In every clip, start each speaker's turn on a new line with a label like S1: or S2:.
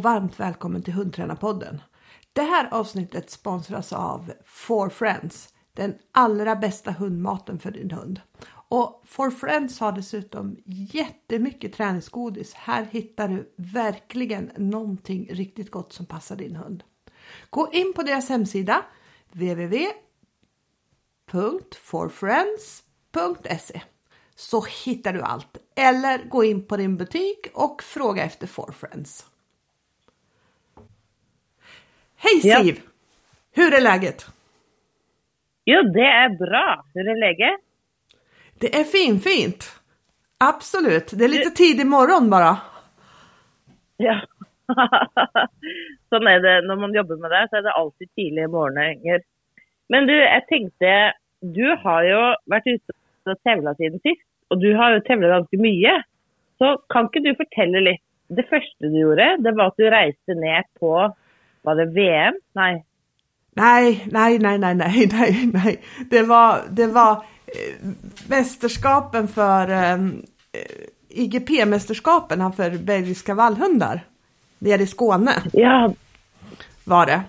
S1: och varmt välkommen till Hundtränarpodden. Det här avsnittet sponsras av Four Friends, den allra bästa hundmaten för din hund. Och For Friends har dessutom jättemycket träningsgodis. Här hittar du verkligen någonting riktigt gott som passar din hund. Gå in på deras hemsida www.forfriends.se så hittar du allt. Eller gå in på din butik och fråga efter For Friends. Hej
S2: Ja.
S1: Siv! Hur är läget?
S2: Jo, det är bra. Hur är läget?
S1: Det är fin, fint. Absolut. Det är lite tidig morgon bara.
S2: Ja. sånn er det når man jobber med det, så er det alltid tidlige morgener. Men du, jeg tenkte Du har jo vært ute og tevla siden sist, og du har jo tevla ganske mye. Så kan ikke du fortelle litt Det første du gjorde, det var at du reiste ned på Var det VM? Nei.
S1: Nej, nej, nej, nej, nej, nej, nej. Det var, det var eh, mästerskapen för eh, IGP-mästerskapen för belgiska vallhundar. Nere i Skåne
S2: Ja,
S1: var det.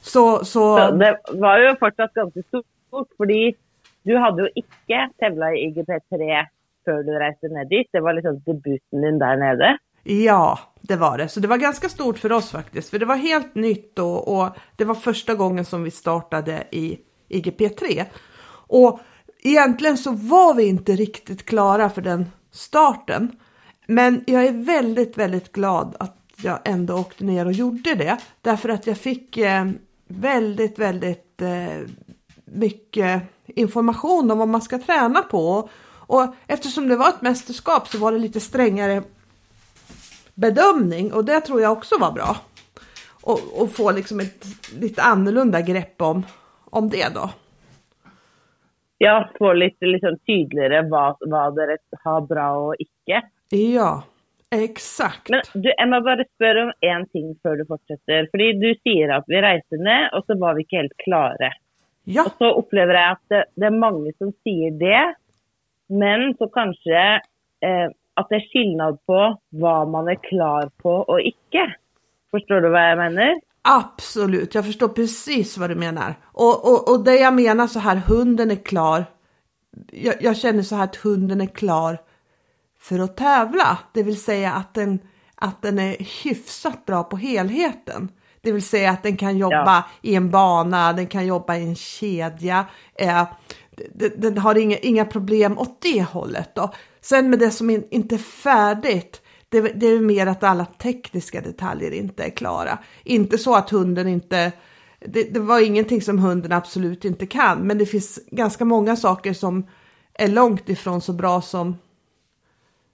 S1: Så, så,
S2: så det var jo fortsatt ganske stort, fordi du hadde jo ikke tevla i IGP3 før du reiste ned dit. Det var liksom debuten din der nede.
S1: ja, det var det. Så det var ganska stort för oss faktiskt. För det var helt nytt och, och det var första gången som vi startade i IGP3. Och egentligen så var vi inte riktigt klara för den starten. Men jag är väldigt, väldigt glad att jag ändå åkte ner och gjorde det. Därför att jag fick eh, väldigt, väldigt eh, mycket information om vad man ska träna på. Och eftersom det var ett mästerskap så var det lite strängare bedömning och det tror jag också var bra. Och, och få liksom ett lite annorlunda grepp om, om det då.
S2: Ja, få litt liksom, tydeligere hva, hva dere har bra og ikke.
S1: Ja, exakt.
S2: Men du, jeg må bare spørre om én ting før du fortsetter. Fordi du sier at vi reiste ned, og så var vi ikke helt klare.
S1: Ja,
S2: Og så opplever jeg at det, det er mange som sier det, men så kanskje eh, at det er skillnad på hva man er klar på og ikke. Forstår du hva jeg mener?
S1: absolut. Jag förstår precis vad du menar. Och, och, och det jag menar så här, hunden är klar. Jag, jag känner så här att hunden är klar för att tävla. Det vill säga att den, att den är hyfsat bra på helheten. Det vill säga att den kan jobba
S2: Ja.
S1: i en bana, den kan jobba i en kedja. Eh, den, den har inga, inga problem åt det hållet. Då. Sen med det som in, inte är färdigt, det, det är mer att alla tekniska detaljer inte är klara. Inte så att hunden inte... Det, det var ingenting som hunden absolut inte kan, men det finns ganska många saker som är långt ifrån så bra som,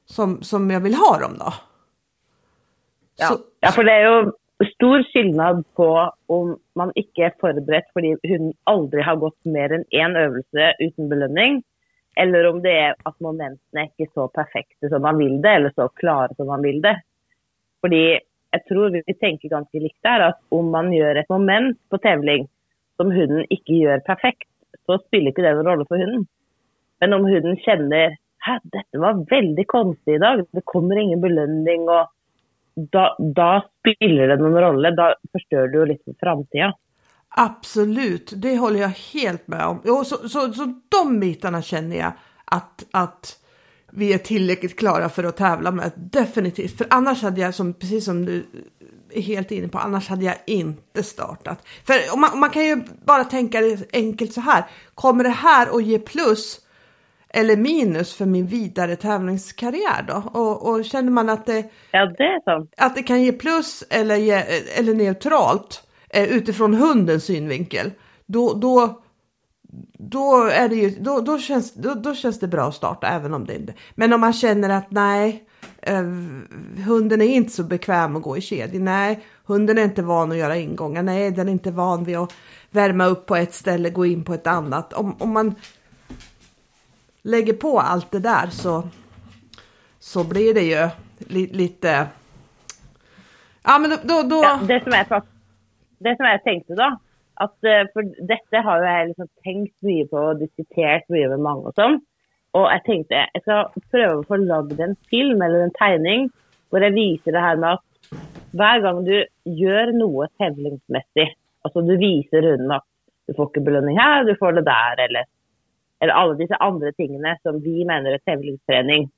S1: som, som jag vill ha dem då.
S2: Ja.
S1: Så,
S2: ja, for det er jo stor skillnad på om man ikke er forberedt fordi hun aldri har gått mer enn én øvelse uten belønning, eller om det er at momentene er ikke så perfekta som man vill det, eller så klara som man vill. det. För jag tror vi tänker ganska likt här att om man gör ett moment på tävling som hunden inte gör perfekt, så spelar inte det någon roll för hunden. Men om hunden känner att detta var väldigt konstigt idag, det kommer ingen belöning och då, då spelar det någon roll. Då förstör du liksom jo litt.
S1: Absolut, det håller jag helt med om. Jo, så, så, så de bitarna känner jag att, att vi är tillräckligt klara för att tävla med. Definitivt, för annars hade jag, som, precis som du är helt inne på, annars hade jag inte startat. För man, man kan ju bara tänka det enkelt så här, kommer det här att ge plus eller minus för min vidare tävlingskarriär då? Och, och känner man att det,
S2: Ja, det
S1: att det kan ge plus eller, ge, eller neutralt eh, utifrån hundens synvinkel, då, då, då, är det ju, då, då, känns, då, då känns det bra att starta även om det inte... Men om man känner att nej, eh, hunden är inte så bekväm att gå i kedja, nej, hunden är inte van att göra ingångar, nej, den är inte van vid att värma upp på ett ställe, gå in på ett annat. Om, om man lägger på allt det där så, så blir det ju li, lite... Ja, men då... då, då...
S2: Ja, det, som är det som jeg tenkte da, at eh, for dette har jo jeg liksom tenkt mye på og diskutert mye med mange og sånn. Og jeg tenkte jeg skal prøve å få lagd en film eller en tegning hvor jeg viser det her med at hver gang du gjør noe tevlingsmessig, altså du viser hunden at du får ikke belønning her, du får det der, eller, eller alle disse andre tingene som vi mener er tevlingstrening,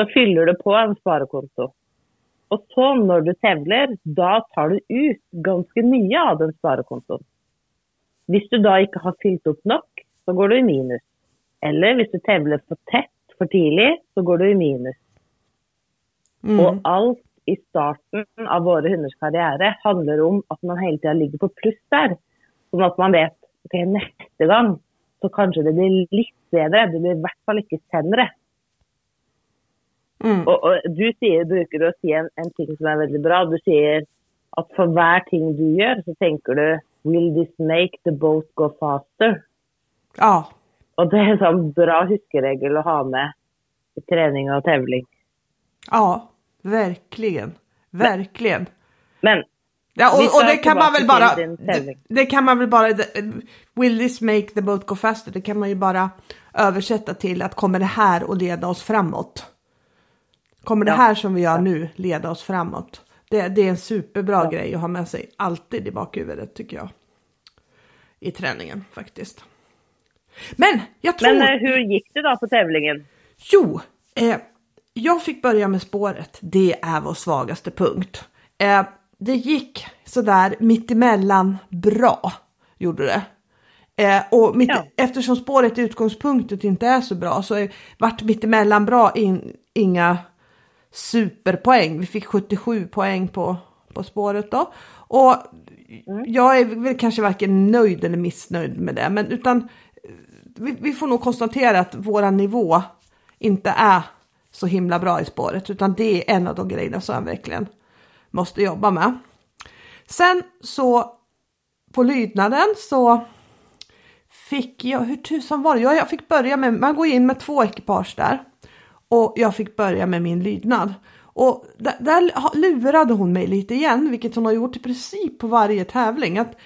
S2: så fyller du på en sparekonto. Og så når du tevler, da tar du ut ganske mye av den sparekontoen. Hvis du da ikke har fylt opp nok, så går du i minus. Eller hvis du tevler for tett for tidlig, så går du i minus.
S1: Mm.
S2: Og alt i starten av våre hunders karriere handler om at man hele tida ligger på pluss der. Sånn at man vet ok, neste gang så kanskje det blir litt bedre. Det blir i hvert fall ikke sämre.
S1: Mm.
S2: Og, og du sier, bruker å si en, en ting som er veldig bra. Du sier at for hver ting du gjør, så tenker du Will this make the boat go faster?
S1: Ja,
S2: Og det er en sånn bra huskeregel å ha med i trening og tevling.
S1: ja, verkligen. Verkligen.
S2: Men
S1: Ja,
S2: Vi
S1: och, och det kan man väl bara, det,
S2: tävling.
S1: det kan man väl bara, will this make the boat go faster? Det kan man ju bara översätta till att kommer det här att leda oss framåt? Kommer det
S2: Ja.
S1: här som vi gör nu leda oss framåt? Det, det är en superbra grej att ha med sig alltid i bakhuvudet tycker jag. I träningen faktiskt. Men jag tror...
S2: Men eh, hur gick det då på tävlingen?
S1: Jo, eh, jag fick börja med spåret. Det är vår svagaste punkt. Eh, det gick sådär mittemellan bra, gjorde det. Eh, och mitt,
S2: Ja.
S1: eftersom spåret i utgångspunktet inte är så bra så är, vart mittemellan bra in, inga superpoäng. Vi fick 77 poäng på, på spåret då. Och jag är väl kanske varken nöjd eller missnöjd med det, men utan vi, vi får nog konstatera att våra nivå inte är så himla bra i spåret, utan det är en av de grejerna som jag verkligen måste jobba med. Sen så på lydnaden så fick jag, hur tusan var det? Jag, jag fick börja med, man går in med två ekipage där och jag fick börja med min lydnad. Och där, där lurade hon mig lite igen, vilket hon har gjort i princip på varje tävling. Att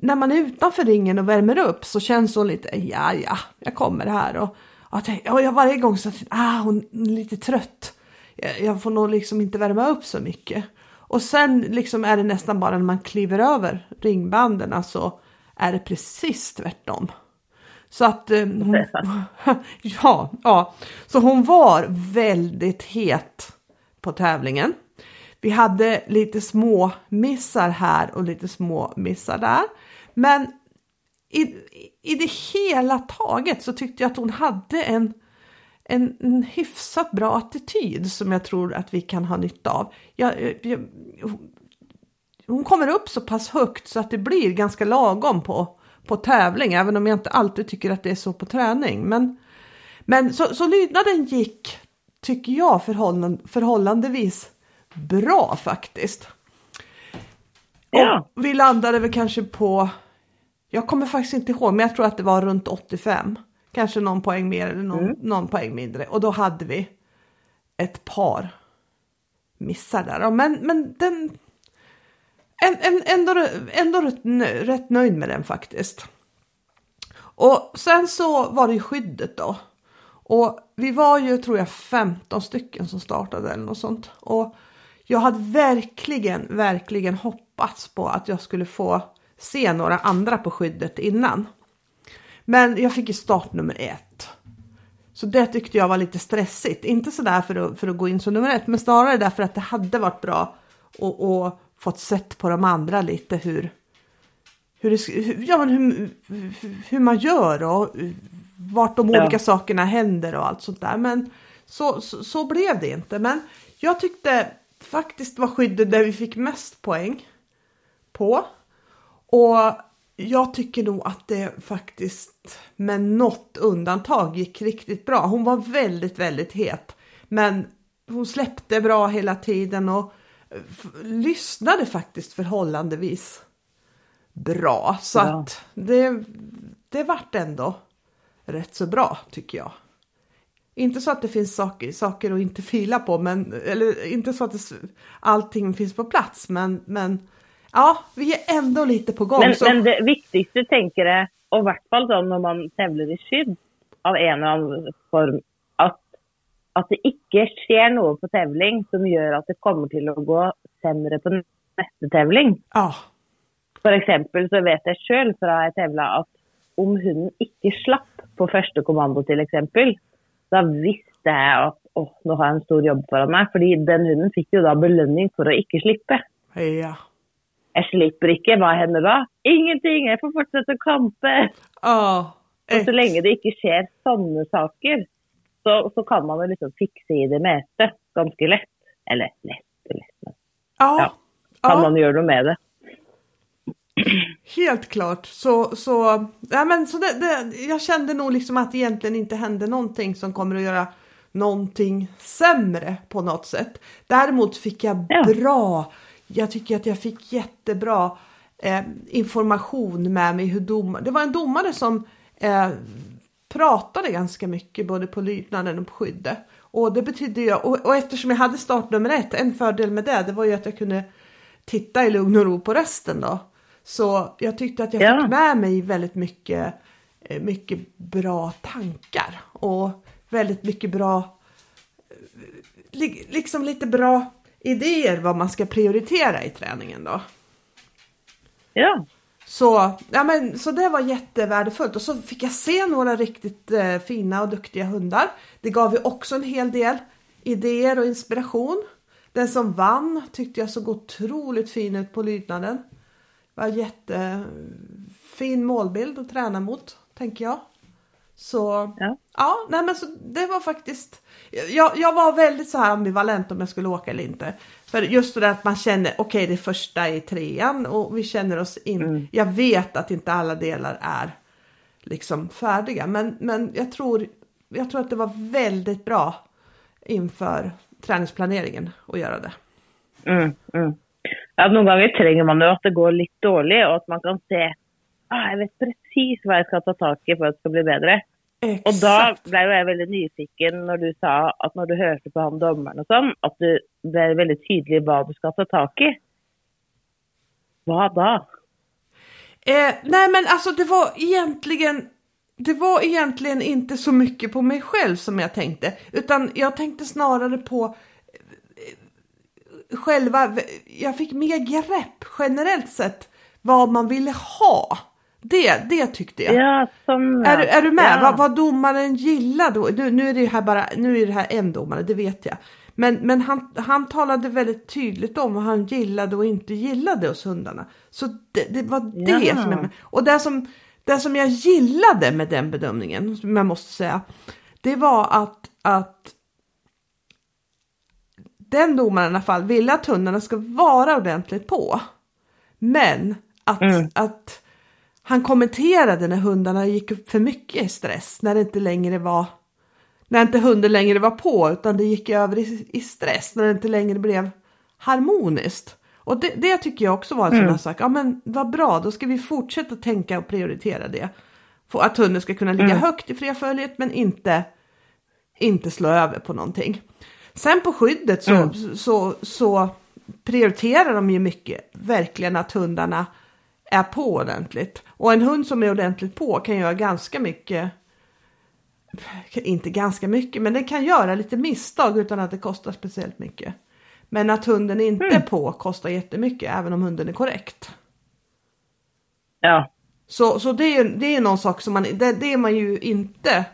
S1: när man är utanför ringen och värmer upp så känns hon lite, ja ja, jag kommer här. Och, och jag, och jag varje gång så att, ah, hon är lite trött. Jag, jag får nog liksom inte värma upp så mycket. Och sen liksom är det nästan bara när man kliver över ringbanden så är det precis tvärtom. Så att eh, hon, ja, ja, så hon var väldigt het på tävlingen. Vi hade lite små missar här och lite små missar där. Men i, i det hela taget så tyckte jag att hon hade en, en, en hyfsat bra attityd som jag tror att vi kan ha nytta av. Jag, jag, hon kommer upp så pass högt så att det blir ganska lagom på, på tävling, även om jag inte alltid tycker att det är så på träning. Men, men så, så lydnaden gick, tycker jag, förhållan, förhållandevis bra faktiskt.
S2: Ja.
S1: Och vi landade väl kanske på, jag kommer faktiskt inte ihåg, men jag tror att det var runt 85. Kanske någon poäng mer eller någon, någon poäng mindre. Och då hade vi ett par missar där. Men, men den, en, en, ändå, ändå rätt, nö- rätt nöjd med den faktiskt. Och sen så var det ju skyddet då. Och vi var ju, tror jag, 15 stycken som startade eller något sånt. Och jag hade verkligen, verkligen hoppats på att jag skulle få se några andra på skyddet innan. Men jag fick ju startnummer ett. Så det tyckte jag var lite stressigt. Inte sådär för att, för att gå in som nummer ett, men snarare därför att det hade varit bra att, att fått sett på de andra lite hur, hur, det, ja, men hur, hur- man gör och vart de
S2: Ja.
S1: olika sakerna händer och allt sånt där. Men så, så, så blev det inte. Men jag tyckte faktiskt var skyddet där vi fick mest poäng på. Och jag tycker nog att det faktiskt med något undantag gick riktigt bra. Hon var väldigt, väldigt het. Men hon släppte bra hela tiden och lyssnade faktiskt förhållandevis bra. Så
S2: Bra.
S1: att det, det vart ändå rätt så bra tycker jag. Inte så att det finns saker, saker att inte fila på, men, eller inte så att det, allting finns på plats, men, men ja, vi är ändå lite på gång.
S2: Men,
S1: så,
S2: men det viktigste tenker jeg, og i hvert fall sånn når man tevler i skydd av en eller annen form, at, det ikke skjer noe på tevling som gjør at det kommer til å gå sämre på hestetävling.
S1: Ja.
S2: For eksempel så vet jeg sjøl fra jeg tevla at om hunden ikke slapp på første kommando til eksempel, da visste jeg at åh, nå har jeg en stor jobb foran meg. Fordi den hunden fikk jo da belønning for å ikke slippe.
S1: Ja.
S2: Jeg slipper ikke, hva hender da? Ingenting, jeg får fortsette å kampe.
S1: Ja.
S2: Og så lenge det ikke skjer sånne saker, så, så kan man liksom fikse i det meste ganske lett. Eller lett og lett, men
S1: Ja.
S2: ja, kan
S1: Ja.
S2: man gjøre noe med det.
S1: Helt klart. Så, så, ja, men, så det, det, jag kände nog liksom att det egentligen inte hände någonting som kommer att göra någonting sämre på något sätt. Däremot fick jag
S2: Ja.
S1: bra, jag tycker att jag fick jättebra eh, information med mig hur dom, det var en domare som eh, pratade ganska mycket både på lydnaden och på skyddet. Och det betydde ju, och, och eftersom jag hade startnummer ett, en fördel med det, det var ju att jag kunde titta i lugn och ro på resten då. Så jag tyckte att jag
S2: Ja.
S1: fick med mig väldigt mycket, eh, mycket bra tankar och väldigt mycket bra, eh, li- liksom lite bra idéer vad man ska prioritera i träningen då.
S2: Ja.
S1: Så, ja, men, så det var jättevärdefullt och så fick jag se några riktigt eh, fina och duktiga hundar. Det gav ju också en hel del idéer och inspiration. Den som vann tyckte jag såg otroligt fin ut på lydnaden. Det Var jättefin eh, målbild att träna mot, tänker jag. Så
S2: Ja.
S1: ja, nej men så det var faktiskt. Jag, jag var väldigt så här ambivalent om jag skulle åka eller inte. För just det att man känner, okej det är första i trean och vi känner oss in. Jag vet att inte alla delar är liksom färdiga, men, men jag tror, jag tror att det var väldigt bra inför träningsplaneringen att göra det.
S2: Mm, mm. Ja, noen ganger trenger man jo at det går litt dårlig, og at man kan se ah, jeg vet presis hva jeg skal ta tak i for at det skal bli bedre. Og da
S1: Exakt.
S2: ble jo jeg veldig nyfiken når du sa at når du hørte på han dommeren og sånn, at du ble veldig tydelig hva du skal ta tak i. Hva da?
S1: Eh, nej men alltså det var egentligen det var egentligen inte så mycket på mig själv som jag tänkte utan jag tänkte snarare på eh, själva, jag fick mer grepp generellt sett vad man ville ha. Det, det tyckte jag.
S2: Ja, sånn.
S1: Är, du- är du med?
S2: Ja.
S1: Vad, vad domaren gillar då? Nu, nu, är det här bara, nu är det här en domare, det vet jag. Men, men han, han talade väldigt tydligt om vad han gillade och inte gillade hos hundarna. Så det, det var det
S2: Ja.
S1: som jag, Och det som, det som jag gillade med den bedömningen, som jag måste säga, det var att, att den domaren i alla fall ville att hundarna ska vara ordentligt på. Men att,
S2: Mm.
S1: att han kommenterade när hundarna gick upp för mycket i stress, när det inte längre var när inte hunden längre var på utan det gick över i, i stress, när det inte längre blev harmoniskt. Och det, det tycker jag också var en sån här sak, ja men vad bra, då ska vi fortsätta tänka och prioritera det. För att hunden ska kunna ligga högt i flerföljet men inte, inte slå över på någonting. Sen på skyddet så, så, så prioriterar de ju mycket, verkligen att hundarna är på ordentligt. Och en hund som är ordentligt på kan göra ganska mycket inte ganska mycket, men den kan göra lite misstag utan att det kostar speciellt mycket. Men att hunden inte är på kostar jättemycket även om hunden är korrekt.
S2: Ja.
S1: Så, så det, är, det är någon sak som man, det, det är man ju inte,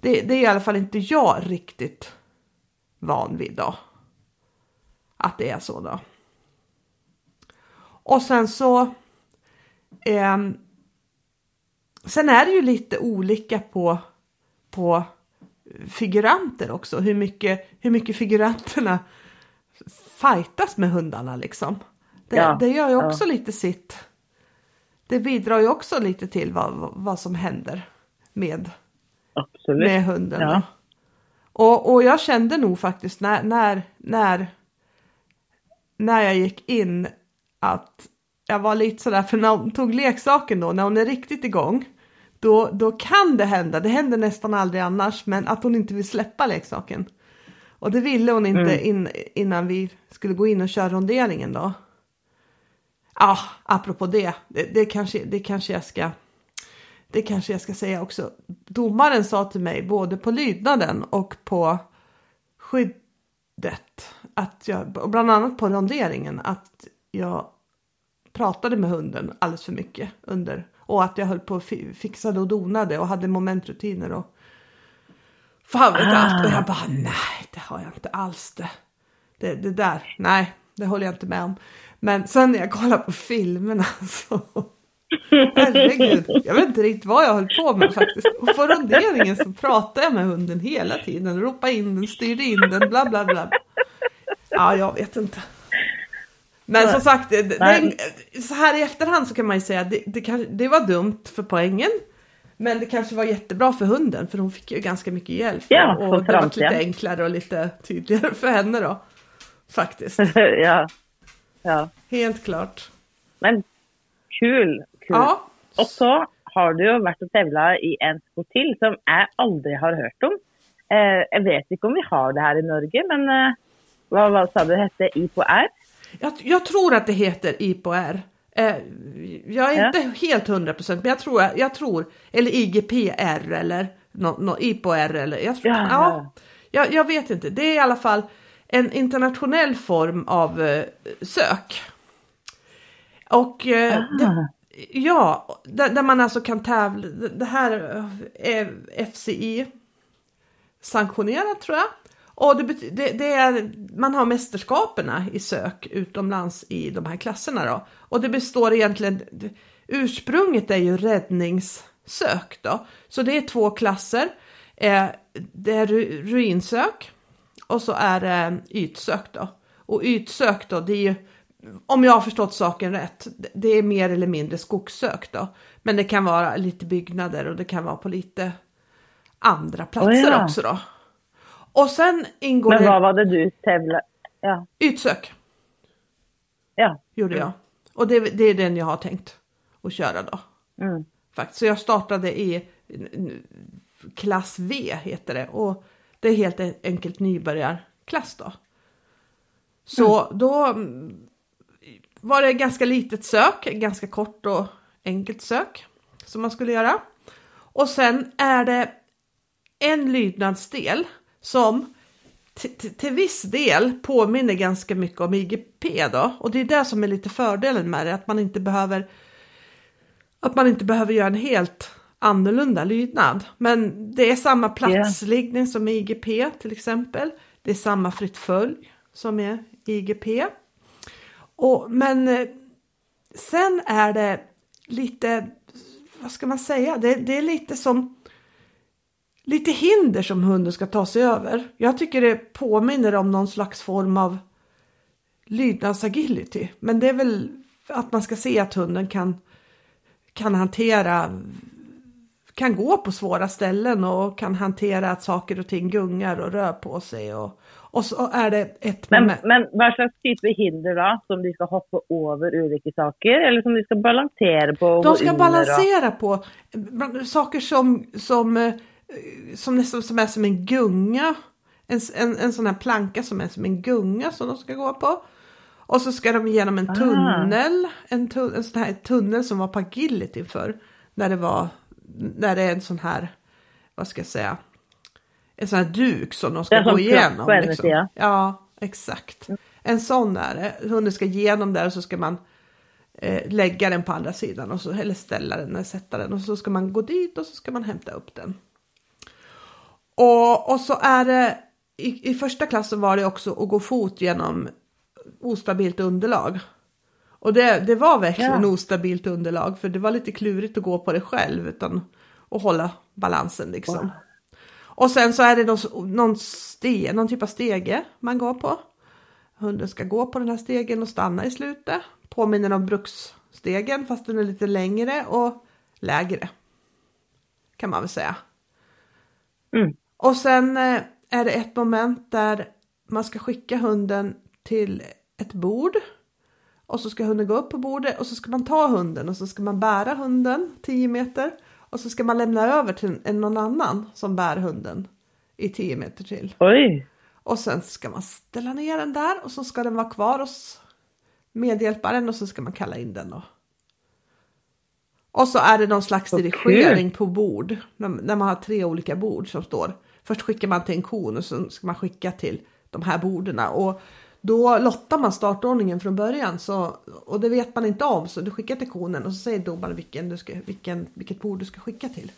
S1: det, det är i alla fall inte jag riktigt van vid då. Att det är så då. Och sen så, ehm, sen är det ju lite olika på, på figuranter också, hur mycket, hur mycket figuranterna fightas med hundarna liksom. Det,
S2: Ja,
S1: det gör ju
S2: ja.
S1: också lite sitt. Det bidrar ju också lite till vad, vad- som händer med, med hunden.
S2: Ja.
S1: Och, och jag kände nog faktiskt när, när, när, när jag gick in att jag var lite sådär, för när hon tog leksaken då, när hon är riktigt igång, då, då kan det hända, det händer nästan aldrig annars, men att hon inte vill släppa leksaken. Och det ville hon inte in, innan vi skulle gå in och köra ronderingen då. Ja, apropå det, det, det, kanske, det kanske jag ska det kanske jag ska säga också. Domaren sa till mig både på lydnaden och på skyddet, att jag, och bland annat på ronderingen, att jag pratade med hunden alldeles för mycket under och att jag höll på och fi- fixade och donade och hade momentrutiner och fan vet
S2: Ah.
S1: allt. Och jag bara nej, det har jag inte alls det. Det, det där, nej, det håller jag inte med om. Men sen när jag kollar på filmerna så Herregud, jag vet inte riktigt vad jag höll på med faktiskt. Och på ronderingen så pratade jag med hunden hela tiden. Ropade in den, styrde in den, bla bla bla. Ja, jag vet inte. Men som sagt, det, det, så här i efterhand så kan man ju säga att det, det, det var dumt för poängen. Men det kanske var jättebra för hunden för hon fick ju ganska mycket hjälp.
S2: Ja,
S1: och det var lite enklare och lite tydligare för henne då. Faktiskt,
S2: ja. ja.
S1: helt klart.
S2: Men kul. kul.
S1: Ja,
S2: Og så har du jo vært og tevla i en sport til som jeg aldri har hørt om. Eh, jeg vet ikke om vi har det her i Norge, men eh, hva, hva sa du hette? I på R?
S1: Jag, jag tror att det heter IPR. Eh, jag är
S2: Ja.
S1: inte helt hundra procent, men jag tror, jag tror, eller IGPR eller no, no, IPR eller, jag,
S2: Ja,
S1: ja,
S2: ja.
S1: jag, jag vet inte. Det är i alla fall en internationell form av eh, sök. Och eh, det, ja, där, där man alltså kan tävla, det- här eh, är FCI sanktionerat tror jag. Och det, det, det är, man har mästerskaperna i sök utomlands i de här klasserna då. Och det består egentligen, ursprunget är ju räddningssök då. Så det är två klasser. Eh, det är ru- ruinsök och så är det ytsök då. Och ytsök då, det är ju, om jag har förstått saken rätt, det är mer eller mindre skogssök då. Men det kan vara lite byggnader och det kan vara på lite andra platser
S2: ja.
S1: också då. Och sen ingår
S2: Men hva var det du tevla Ja.
S1: ytsök,
S2: ja.
S1: gjorde jag. Och det, det är den jag har tänkt att köra då.
S2: Mm.
S1: Faktiskt. Så jag startade i klass V heter det och det är helt enkelt nybörjarklass då. Så då mm, var det ganska litet sök, ganska kort och enkelt sök som man skulle göra. Och sen är det en lydnadsdel som till- viss del påminner ganska mycket om IGP då. Och det är det som är lite fördelen med det, att man inte behöver att man inte behöver göra en helt annorlunda lydnad. Men det är samma platsliggning som i IGP till exempel. Det är samma fritt följ som är IGP. Och, men eh, sen är det lite, vad ska man säga, det, det är lite som lite hinder som hunden ska ta sig över. Jag tycker det påminner om någon slags form av lydnadsagility. Men det är väl att man ska se att hunden kan, kan hantera kan gå på svåra ställen och kan hantera att saker och ting gungar och rör på sig. Och, och så är det ett
S2: Men,
S1: moment.
S2: men hva slags type hinder da? Som de skal hoppe over ulike saker, eller som de skal balansere på?
S1: De ska balansera på saker som, som, som nästan som är som en gunga. En, en, en sån här planka som är som en gunga som de ska gå på. Och så ska de igenom en
S2: Ah.
S1: tunnel. En, tu, en sån här tunnel som var på agility för När det var, när det är en sån här, vad ska jag säga, en sån här duk som de ska
S2: Det
S1: gå igenom.
S2: ena
S1: Liksom.
S2: sidan.
S1: Ja, exakt. En sån är det. Hunden ska igenom där och så ska man eh, lägga den på andra sidan och så, eller ställa den eller sätta den och så ska man gå dit och så ska man hämta upp den. Och, och så är det i, i första klassen var det också att gå fot genom ostabilt underlag. Och det, det var verkligen
S2: Ja.
S1: ostabilt underlag för det var lite klurigt att gå på det själv utan att hålla balansen liksom. Och sen så är det någon, någon, ste, någon typ av stege man går på. Hunden ska gå på den här stegen och stanna i slutet. Påminner om bruksstegen fast den är lite längre och lägre. Kan man väl säga.
S2: Mm.
S1: Och sen eh, är det ett moment där man ska skicka hunden till ett bord. Och så ska hunden gå upp på bordet och så ska man ta hunden och så ska man bära hunden 10 meter. Och så ska man lämna över till en, någon annan som bär hunden i 10 meter till.
S2: Oj!
S1: Och sen ska man ställa ner den där och så ska den vara kvar hos medhjälparen och så ska man kalla in den då. Och så är det någon slags
S2: Vad
S1: dirigering på bord. När man har tre olika bord som står. Först skickar man till en kon och så ska man skicka till de här borden. Och då lottar man startordningen från början så, och det vet man inte om så du skickar till konen och så säger domaren vilken du ska, vilken, vilket bord du ska skicka till.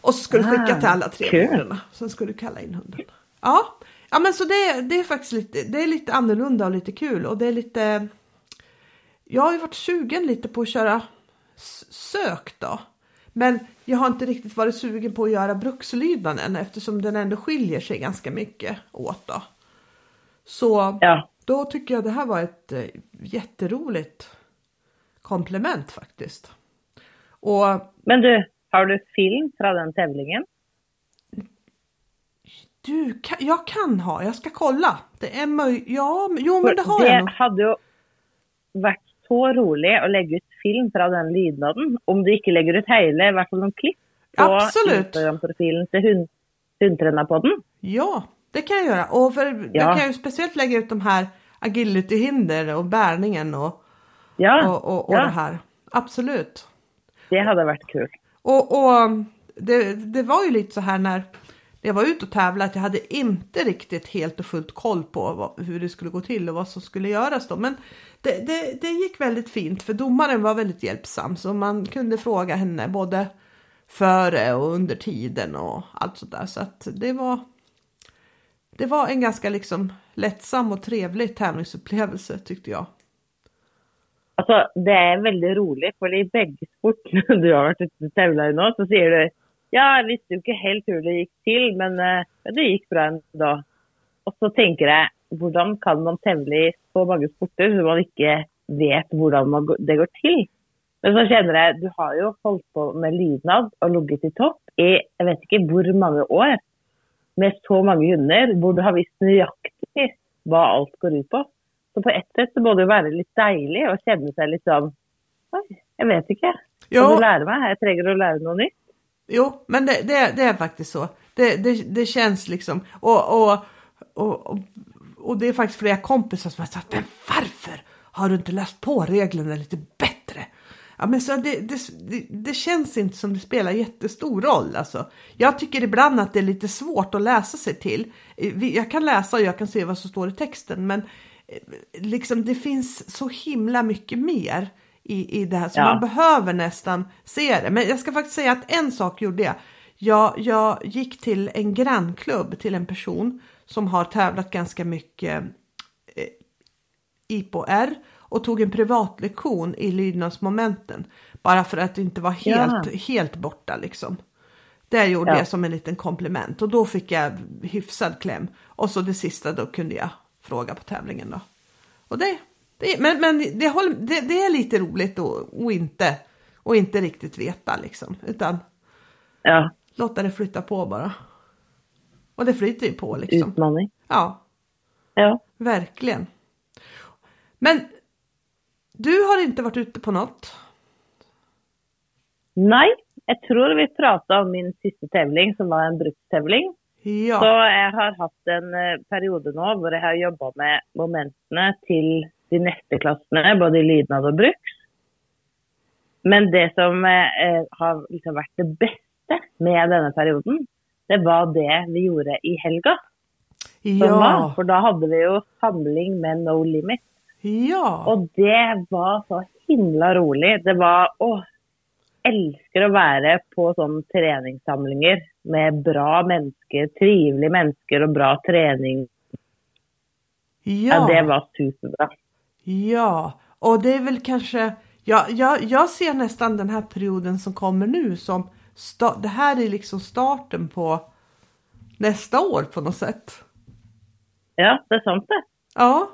S1: Och så ska du skicka
S2: Ah,
S1: till alla tre
S2: kul.
S1: borden. Sen ska du kalla in hunden. Ja, ja men så det, det är faktiskt lite, det är lite annorlunda och lite kul och det är lite Jag har ju varit sugen lite på att köra sök då. Men jag har inte riktigt varit sugen på att göra brukslydnaden eftersom den ändå skiljer sig ganska mycket åt då. Så
S2: Ja.
S1: då tycker jag det här var ett eh, jätteroligt komplement faktiskt. Och
S2: Men du, har du film från den tävlingen?
S1: du, kan, jag kan ha, jag ska kolla. Det är möjligt, ja, jo men det har
S2: det
S1: jag nog.
S2: hade ju varit så roligt att lägga ut film från den lydnaden. Om du inte lägger ut hela, i hvert fall någon klipp på. Instagram-profilen till hund, Hundtränarpodden.
S1: Ja, det kan jag göra. Och för, jag
S2: Ja.
S1: kan ju speciellt lägga ut de här agilityhinder och bärningen och,
S2: Ja,
S1: och, och, och
S2: ja.
S1: det här. Absolut.
S2: det hade varit kul.
S1: Och, och det, det var ju lite så här när jag var ute och tävlade att jag hade inte riktigt helt och fullt koll på vad, hur det skulle gå till och vad som skulle göras då. Men det, det, det gick väldigt fint för domaren var väldigt hjälpsam så man kunde fråga henne både före och under tiden och allt sånt där. Så att det var det var en ganska liksom lättsam och trevlig tävlingsupplevelse tyckte jag.
S2: Alltså, det är väldigt roligt, för i bägge sporterna du har varit ute och tävlat i nu, så säger du ja, jag visste ju inte helt hur det gick till, men eh, det gick bra ändå. Och så tänker jag, hur kan man tävla i så många sporter så man inte vet hur man det går till? Men så känner jag, du har ju hållit på med lydnad och legat i topp i, jag vet inte hur många år, med så många hundar, där du har visst nöjaktigt vad allt går ut på. Så på ett sätt så må det vara lite dejligt att känna sig lite som, oj, jag vet inte. Kan du lära mig? Jag att lära något nytt.
S1: Jo, men det, det, det är faktiskt så. Det, det, det känns liksom. Och, och, och, och, och det är faktiskt flera kompisar som har sagt, men varför har du inte läst på reglerna lite bättre? Ja, men så det, det, det, känns inte som det spelar jättestor roll. Alltså. Jag tycker ibland att det är lite svårt att läsa sig till. Vi- Jag kan läsa och jag kan se vad som står i texten, men eh, liksom, det finns så himla mycket mer i, i det här så
S2: Ja.
S1: man behöver nästan se det. Men jag ska faktiskt säga att en sak gjorde jag. Jag, jag gick till en grannklubb till en person som har tävlat ganska mycket eh, IPOR och tog en privatlektion i lydnadsmomenten. Bara för att inte var helt, helt borta liksom. Det gjorde
S2: Ja.
S1: jag som en liten komplement och då fick jag hyfsad kläm. Och så det sista då kunde jag fråga på tävlingen då. Och det, det men, men det, håller, det, det är lite roligt och, och, inte, och inte riktigt veta liksom. Utan
S2: Ja,
S1: låta det flytta på bara. Och det flyter ju på liksom.
S2: utmaning.
S1: Ja,
S2: Ja.
S1: verkligen. Men du har inte varit ute på något?
S2: Nej, jag tror vi pratade om min sista tävling som var en brukstävling. Så
S1: Ja,
S2: jag har haft en eh, period nu där jag har jobbat med momenten till de nästa klasserna, både i lydnad och bruks. Men det som eh, har liksom varit det bästa med denna perioden, det var det vi gjorde i helga. Som var,
S1: ja,
S2: för då hade vi ju samling med No Limit.
S1: ja.
S2: Och det var så himla roligt. Det var, åh, älskar att vara på sådana träningssamlingar med bra människor, trevliga människor och bra träning. Ja. det
S1: Ja,
S2: var superbra.
S1: ja. Och det är väl kanske, ja, jag, jag ser nästan den här perioden som kommer nu som, det här är liksom starten på nästa år på något sätt.
S2: Ja, det är sant det.
S1: Ja,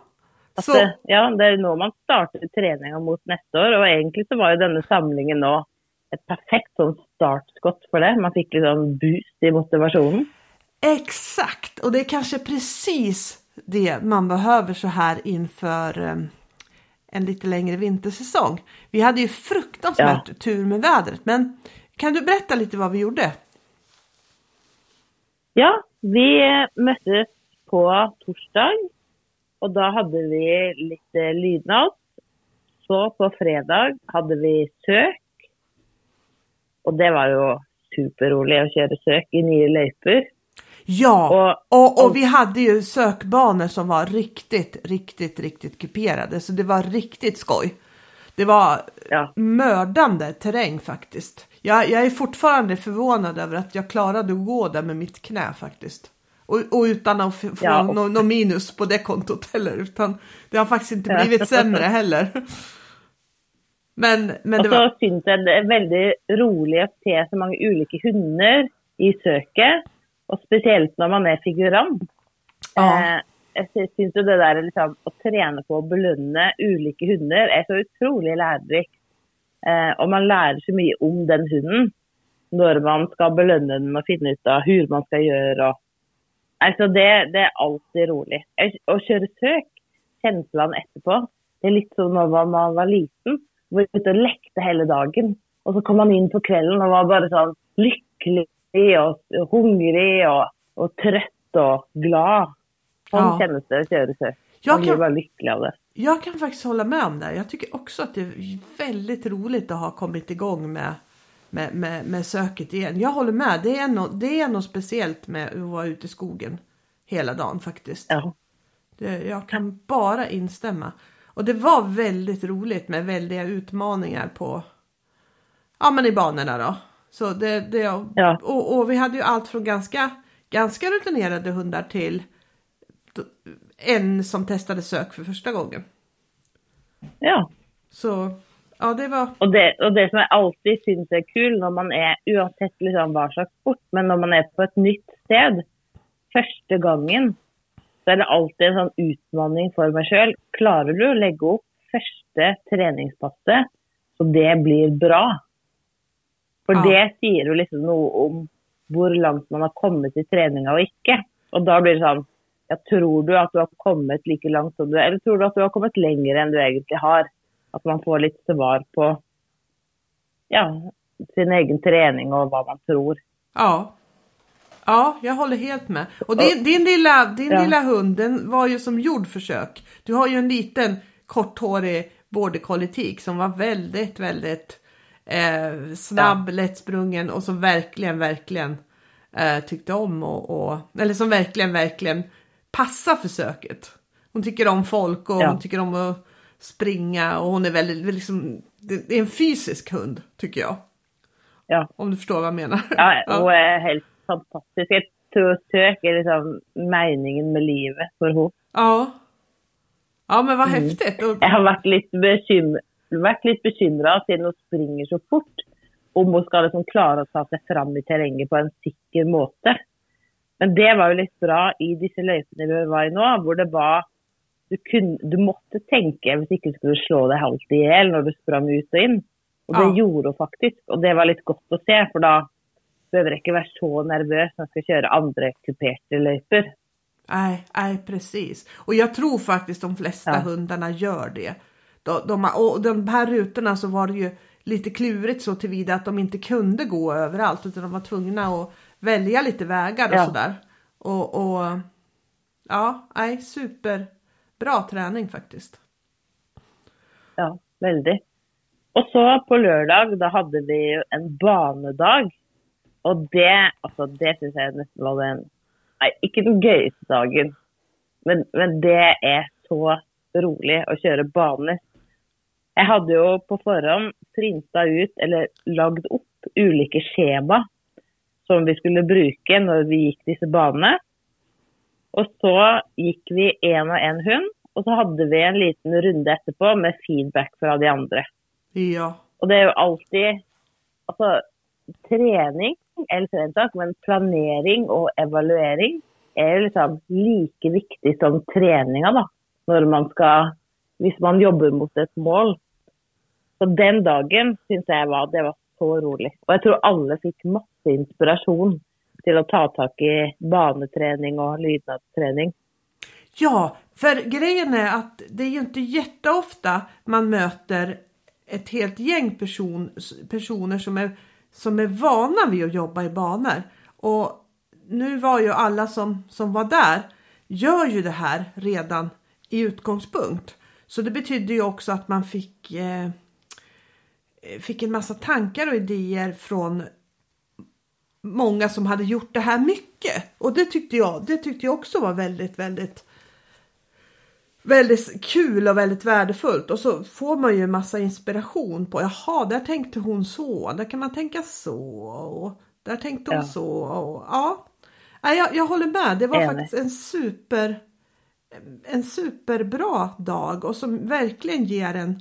S1: så,
S2: det ja, det är nu man startar träningen mot nästa år och egentligen så var ju denna samlingen nu ett perfekt sån startskott för det. Man fick liksom boost i motivationen.
S1: Exakt, och det är kanske precis det man behöver så här inför eh, en lite längre vintersäsong. Vi hade ju fruktansvärt tur med vädret, men kan du berätta lite vad vi gjorde?
S2: Ja, vi möttes på torsdag och då hade vi lite lydnad. Så på fredag hade vi sök. Och det var ju superroligt att köra sök i nya löjper.
S1: Ja,
S2: Och-
S1: och, och,
S2: och-
S1: vi hade ju sökbanor som var riktigt, riktigt, riktigt kuperade. Så det var riktigt skoj. Det var
S2: Ja.
S1: mördande terräng faktiskt. Jag, jag är fortfarande förvånad över att jag klarade att gå där med mitt knä faktiskt. Och, och utan att få
S2: Ja, och-
S1: något minus på det kontot heller. Utan det har faktiskt inte blivit sämre heller. Men, men det
S2: så
S1: var...
S2: syns jeg det er veldig rolig å se så mange ulike hunder i søket. Og spesielt når man er figurant.
S1: Ja.
S2: Eh, jeg syns jo det der liksom, å trene på å belønne ulike hunder er så utrolig lærerikt. Eh, og man lærer så mye om den hunden når man skal belønne den og finne ut av hvor man skal gjøre. Og... Altså det, det er alltid rolig. Å kjøre søk, kjenslene etterpå, det er litt som når man var liten. Var ute og lekte hele dagen. Og så kom man inn på kvelden og var bare sånn lykkelig og hungrig og, og trøtt og glad. Sånn
S1: Ja.
S2: det å kjøre søk.
S1: Jag kan-
S2: bara lycklig av det.
S1: Jag kan faktiskt hålla med om det. Jag tycker också att det är väldigt roligt att ha kommit igång med, med, med, med söket igen. Jag håller med. Det är, något, det är något speciellt med att vara ute i skogen hela dagen faktiskt.
S2: Ja.
S1: Det, jag kan bara instämma. Och det var väldigt roligt med väldiga utmaningar på ja men i banorna då. Så det, det,
S2: Ja.
S1: och, och vi hade ju allt från ganska, ganska rutinerade hundar till en som testade sök för första gången.
S2: ja.
S1: Så ja, det var
S2: Og det, og det som jeg alltid syns er kul når man er, uansett liksom hva slags sport, men når man er på et nytt sted første gangen, så er det alltid en sånn utfordring for meg sjøl. Klarer du å legge opp første treningspasset så det blir bra? For
S1: Ja.
S2: det sier jo liksom noe om hvor langt man har kommet i treninga og ikke. Og da blir det sånn ja, Tror du at du har kommet like langt som du er, eller tror du at du har kommet lenger enn du egentlig har? At man får litt svar på ja, sin egen trening och vad man tror.
S1: Ja. Ja, jag håller helt med. Och din, din, lilla, din
S2: Ja.
S1: lilla hund, den var ju som gjord för sök. Du har ju en liten korthårig border collie som var väldigt, väldigt eh, snabb, lättsprungen och som verkligen, verkligen eh, tyckte om och, och eller som verkligen, verkligen passar för söket. Hon tycker om folk och
S2: Ja.
S1: hon tycker om att springa och hon är väldigt, väldigt liksom, det är en fysisk hund tycker jag.
S2: Ja,
S1: Om du förstår vad jag menar.
S2: ja hon är helt fantastisk. Jag tror sök är liksom meningen med livet för henne.
S1: Ja. Ja men vad
S2: Mm.
S1: häftigt. Och,
S2: Jag har varit lite, bekym varit lite bekymrad siden hon springer så fort. Om hon ska liksom klara att ta sig fram i terrängen på en säker måte. Men det var ju lite bra i dessa löypene vi var i nu, där det var du, kunde, du måste tänka, om inte du skulle slå dig halvt ihjäl när du sprang ut och in. Och det
S1: Ja.
S2: gjorde hon faktiskt. Och det var lite gott att se, för då behöver inte vara så nervös när jag ska köra andra kuperade löyper.
S1: nej, nej, precis. Och jag tror faktiskt de flesta
S2: Ja.
S1: hundarna gör det. De, de, och de här rutorna så var det ju lite klurigt så tillvida att de inte kunde gå överallt utan de var tvungna att välja lite vägar och
S2: Ja.
S1: sådär. Och, och ja, nej, superbra träning faktiskt.
S2: Ja, väldigt. Och så på lördag, då hade vi ju en banedag. Och det, alltså det syns jag nästan var den, nej, inte den göjeste dagen. Men, men det är så roligt att köra banor. Jag hade ju på förhand printat ut, eller lagt upp olika schema som vi skulle bruka när vi gick dessa banor. Och så gick vi en och en hund, och så hade vi en liten runda efterpå med feedback från de andra.
S1: Ja,
S2: Och det är ju alltid, träning är liksom en sak, men planering och evaluering är ju liksom lika viktigt som träningen då. När man ska, om man jobbar mot ett mål. Så den dagen syns jag var, det var så rolig. Og jeg tror alle fikk masse inspirasjon til å ta tak i banetrening og lydnadstrening.
S1: Ja, för grejen är att det är ju inte jätteofta man möter ett helt gäng person, personer som är, som är vana vid att jobba i banor. Och nu var ju alla som, som var där gör ju det här redan i utgångspunkt. Så det betydde ju också att man fick, eh, fick en massa tankar och idéer från många som hade gjort det här mycket. Och det tyckte jag, det tyckte jag också var väldigt, väldigt väldigt kul och väldigt värdefullt och så får man ju en massa inspiration på jaha, där tänkte hon så, där kan man tänka så och där tänkte hon
S2: Ja.
S1: så och ja. Jag, jag håller med, det var
S2: Enig.
S1: faktiskt en super en superbra dag och som verkligen ger en eh,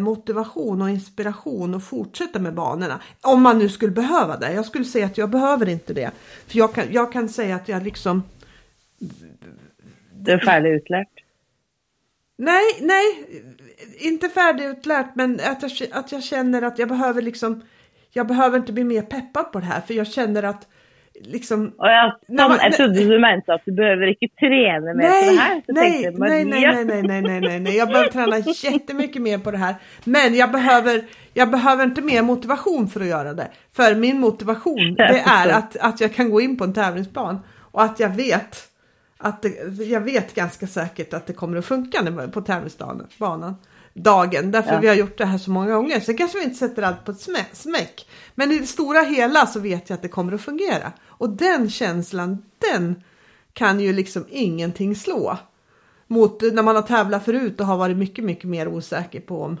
S1: motivation och inspiration att fortsätta med banorna. Om man nu skulle behöva det. Jag skulle säga att jag behöver inte det. För jag kan, jag kan säga att jag liksom
S2: Du är ferdig utlært?
S1: Nej, nej, inte färdigutlärt men att jag, att jag känner att jag behöver liksom jag behöver inte bli mer peppad på det här för jag känner att liksom
S2: Å ja,
S1: Nei,
S2: sånn,
S1: men-
S2: jeg trodde du mente at du behøver ikke trene mer på det. Så
S1: nej, nej, nej, nej, nej, nej, nej, nej, nej, jag behöver träna jättemycket mer på det här. Men jag behöver, jag behöver inte mer motivation för att göra det. För min motivation, det är att, att jag kan gå in på en tävlingsplan och att jag vet att det, jag vet ganska säkert att det kommer att funka på tävlingsbanan. Dagen, därför
S2: Ja.
S1: vi har gjort det här så många gånger. Sen kanske vi inte sätter allt på ett smä- smäck. Men i det stora hela så vet jag att det kommer att fungera. Och den känslan, den kan ju liksom ingenting slå. Mot när man har tävlat förut och har varit mycket, mycket mer osäker på om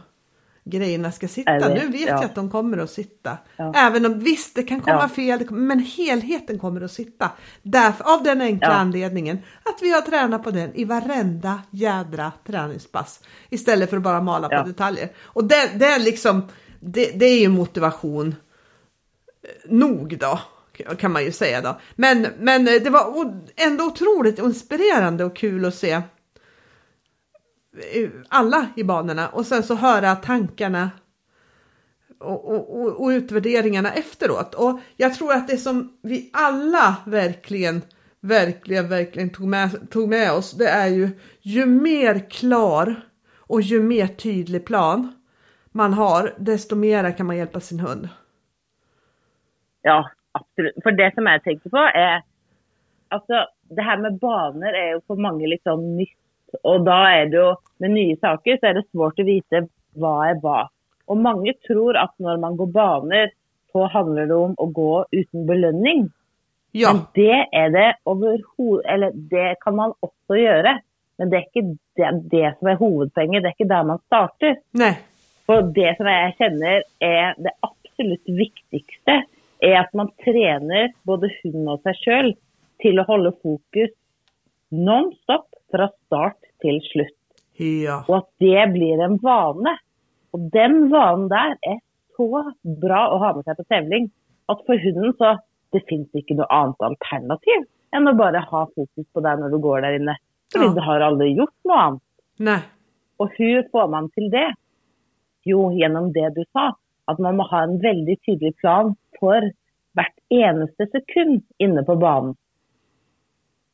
S1: grejerna ska sitta.
S2: Eller,
S1: nu vet
S2: ja.
S1: jag att de kommer att sitta.
S2: Ja.
S1: Även om visst, det kan komma
S2: Ja.
S1: fel, men helheten kommer att sitta. Därför, av den enkla anledningen att vi har tränat på den i varenda jädra träningspass. Istället för att bara mala på detaljer. Och det, det är liksom, det, det är ju motivation eh, nog då. Kan man ju säga då. Men, men eh, det var ändå otroligt inspirerande och kul att se Eh, alla i banorna och sen så höra tankarna och, och, och, och utvärderingarna efteråt. Och jag tror att det som vi alla verkligen, verkligen, verkligen tog med, tog med oss, det är ju ju mer klar och ju mer tydlig plan man har, desto mera kan man hjälpa sin hund.
S2: Ja, absolut. För det som jag tänker på, är, alltså det här med banor är ju för många liksom nytt. Og da er det jo Med nye saker så er det svårt å vite hva er hva. Og mange tror at når man går baner, så handler det om å gå uten belønning.
S1: Ja,
S2: Men det er det overhodet Eller det kan man også gjøre. Men det er ikke det, det som er hovedpoenget. Det er ikke der man starter.
S1: nej,
S2: For det som jeg kjenner er det absolutt viktigste, er at man trener både hunden og seg sjøl til å holde fokus non stop fra start til slutt.
S1: ja,
S2: Og at det blir en vane. Og den vanen der er så bra å ha med seg på tevling at for hunden så det fins ikke noe annet alternativ enn å bare ha fokus på deg når du går der inne. Fordi
S1: Ja.
S2: du har aldri gjort noe annet.
S1: nej,
S2: Og hur får man til det? Jo, gjennom det du sa. At man må ha en veldig tydelig plan for hvert eneste sekund inne på banen.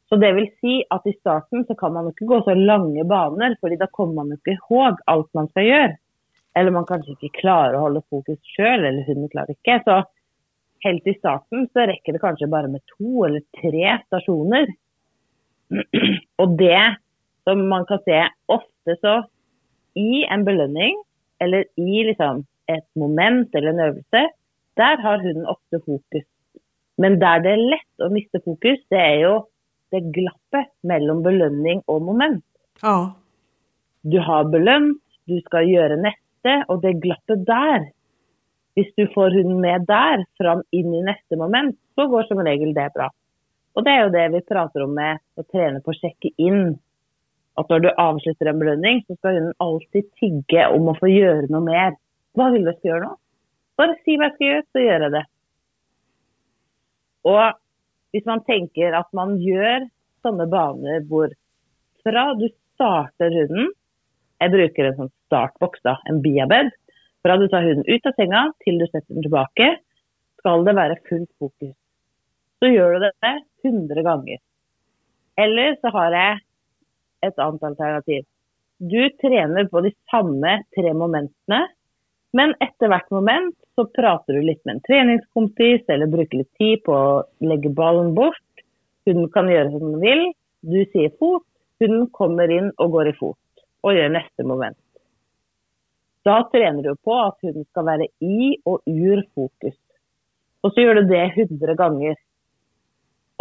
S2: Så det vil si att i starten så kan man inte gå så långa banor, för då kommer man inte ihåg allt man ska göra. Eller man kanske inte klarar att hålla fokus själv, eller hunden klarar inte. Så helt i starten så räcker det kanske bara med två eller tre stationer. Och det som man kan se ofta så i en belöning, eller i liksom ett moment eller en övelse, där har hunden ofta fokus. Men där det är lätt att missa fokus, det är ju det glappet mellom belønning og moment.
S1: ja,
S2: Du har belønt, du skal gjøre neste, og det glappet der Hvis du får hunden med der, fram inn i neste moment, så går som regel det bra. Og det er jo det vi prater om med å trene på å sjekke inn. At når du avslutter en belønning, så skal hunden alltid tigge om å få gjøre noe mer. Hva vil du jeg skal gjøre nå? Bare si hva jeg skal gjøre, så gjør jeg det. Og hvis man tenker at man gjør sånne baner hvor fra du starter hunden Jeg bruker en sånn startboks, da, en biabed. Fra du tar hunden ut av senga til du setter den tilbake, skal det være fullt fokus. Så gjør du dette 100 ganger. Eller så har jeg et annet alternativ. Du trener på de samme tre momentene, men etter hvert moment så prater du litt med en treningskompis, eller bruker litt tid på å legge ballen bort. Hunden kan gjøre som den vil. Du sier fot, hunden kommer inn og går i fot, og gjør neste moment. Da trener du på at hunden skal være i og ur fokus. Og så gjør du det 100 ganger.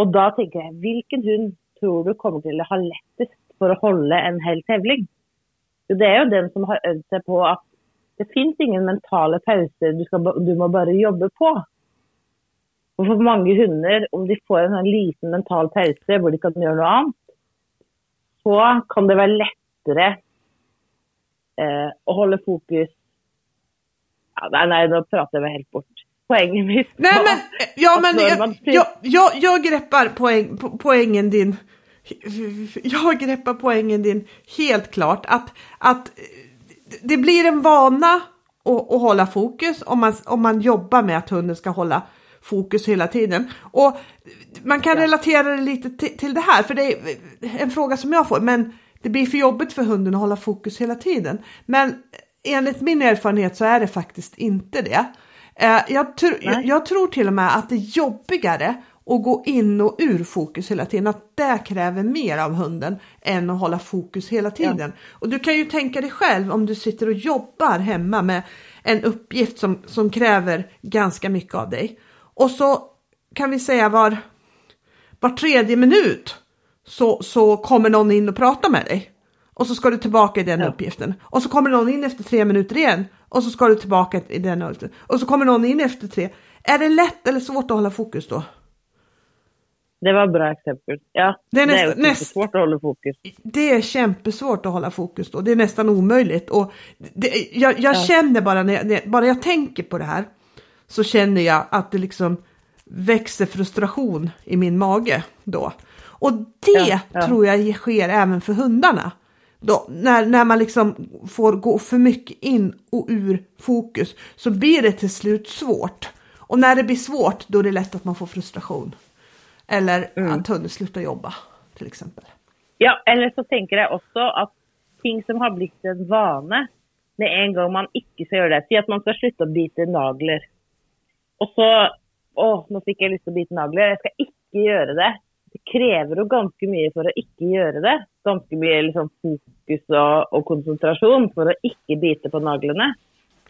S2: Og da tenker jeg, hvilken hund tror du kommer til å ha lettest for å holde en hel tevling? Det er jo den som har øvd seg på at det fins ingen mentale pauser, du, skal, du, må bare jobbe på. Og for mange hunder, om de får en liten mental pause hvor de kan gjøre noe annet, så kan det være lettere eh, å holde fokus ja, nei, nå prater jeg meg helt bort. Poenget mitt
S1: Nej, men, ja, men jag, jag, jag, jag greppar poäng, po poängen din. Jag greppar poängen din helt klart. Att, att det blir en vana att, att hålla fokus om man, om man jobbar med att hunden ska hålla fokus hela tiden. Och man kan ja. relatera det lite till, till det här, för det är en fråga som jag får, men det blir för jobbigt för hunden att hålla fokus hela tiden. Men enligt min erfarenhet så är det faktiskt inte det. Eh, jag, tr jag, jag, tror till och med att det är jobbigare att gå in och ur fokus hela tiden, att det kräver mer av hunden än att hålla fokus hela tiden. Ja. Och du kan ju tänka dig själv om du sitter och jobbar hemma med en uppgift som, som kräver ganska mycket av dig. Och så kan vi säga var, var tredje minut så, så kommer någon in och pratar med dig. Och så ska du tillbaka i den ja. uppgiften. Och så kommer någon in efter tre minuter igen. Och så ska du tillbaka i den uppgiften. Och så kommer någon in efter tre. Är det lätt eller svårt att hålla fokus då?
S2: Det var bra exempel. Ja, det är, det är näst, svårt att hålla fokus.
S1: Det är kämpesvårt att hålla fokus då. Det är nästan omöjligt. Och det, jag jag ja. känner bara när jag, bara jag tänker på det här så känner jag att det liksom växer frustration i min mage då. Och det ja, ja. tror jag sker även för hundarna. Då, när, när man liksom får gå för mycket in och ur fokus så blir det till slut svårt. Och när det blir svårt då är det lätt att man får frustration. Eller mm. att hunden slutar jobba till exempel.
S2: Ja, eller så tänker jag också att ting som har blivit en vana, med en gång man inte ska göra det, säg att man ska sluta bita naglar. Och så, åh, nu fick jag lust att bita naglar, jag ska inte göra det det krever jo ganske mye for å ikke gjøre det. Ganske mye liksom, fokus og, og, konsentrasjon for å ikke bite på naglene.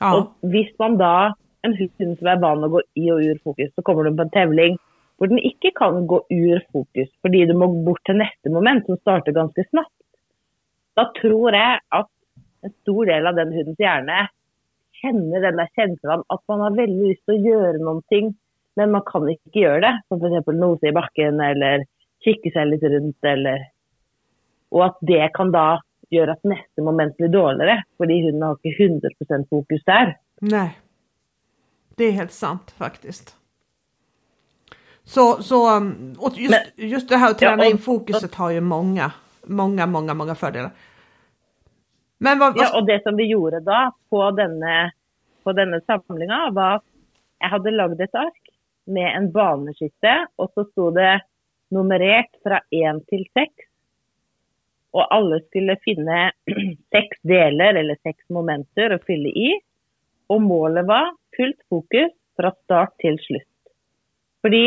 S2: Ja. Og hvis man da, en hund som er vant å gå i og ur fokus, så kommer du på en tevling hvor den ikke kan gå ur fokus fordi du må bort til neste moment, som starter ganske snabbt. Da tror jeg at en stor del av den hundens hjerne kjenner den der kjenselen at man har veldig lyst til å gjøre noen ting, men man kan ikke gjøre det. Som f.eks. nose i bakken eller kikke seg litt rundt, eller Og at det kan da gjøre at neste moment blir dårligere, fordi hunden har ikke 100 fokus der.
S1: Nej, det är helt sant faktiskt. Så, så um, och just, Men, just det här att träna ja, och, in fokuset har ju många, många, många, många fördelar.
S2: Men vad, vad... Ja, och det som vi gjorde då på denna, på denna samlingen var att jag hade lagt ett ark med en baneskytte och så stod det nummerert fra én til seks. Og alle skulle finne seks deler eller seks momenter å fylle i. Og målet var fullt fokus fra start til slutt. Fordi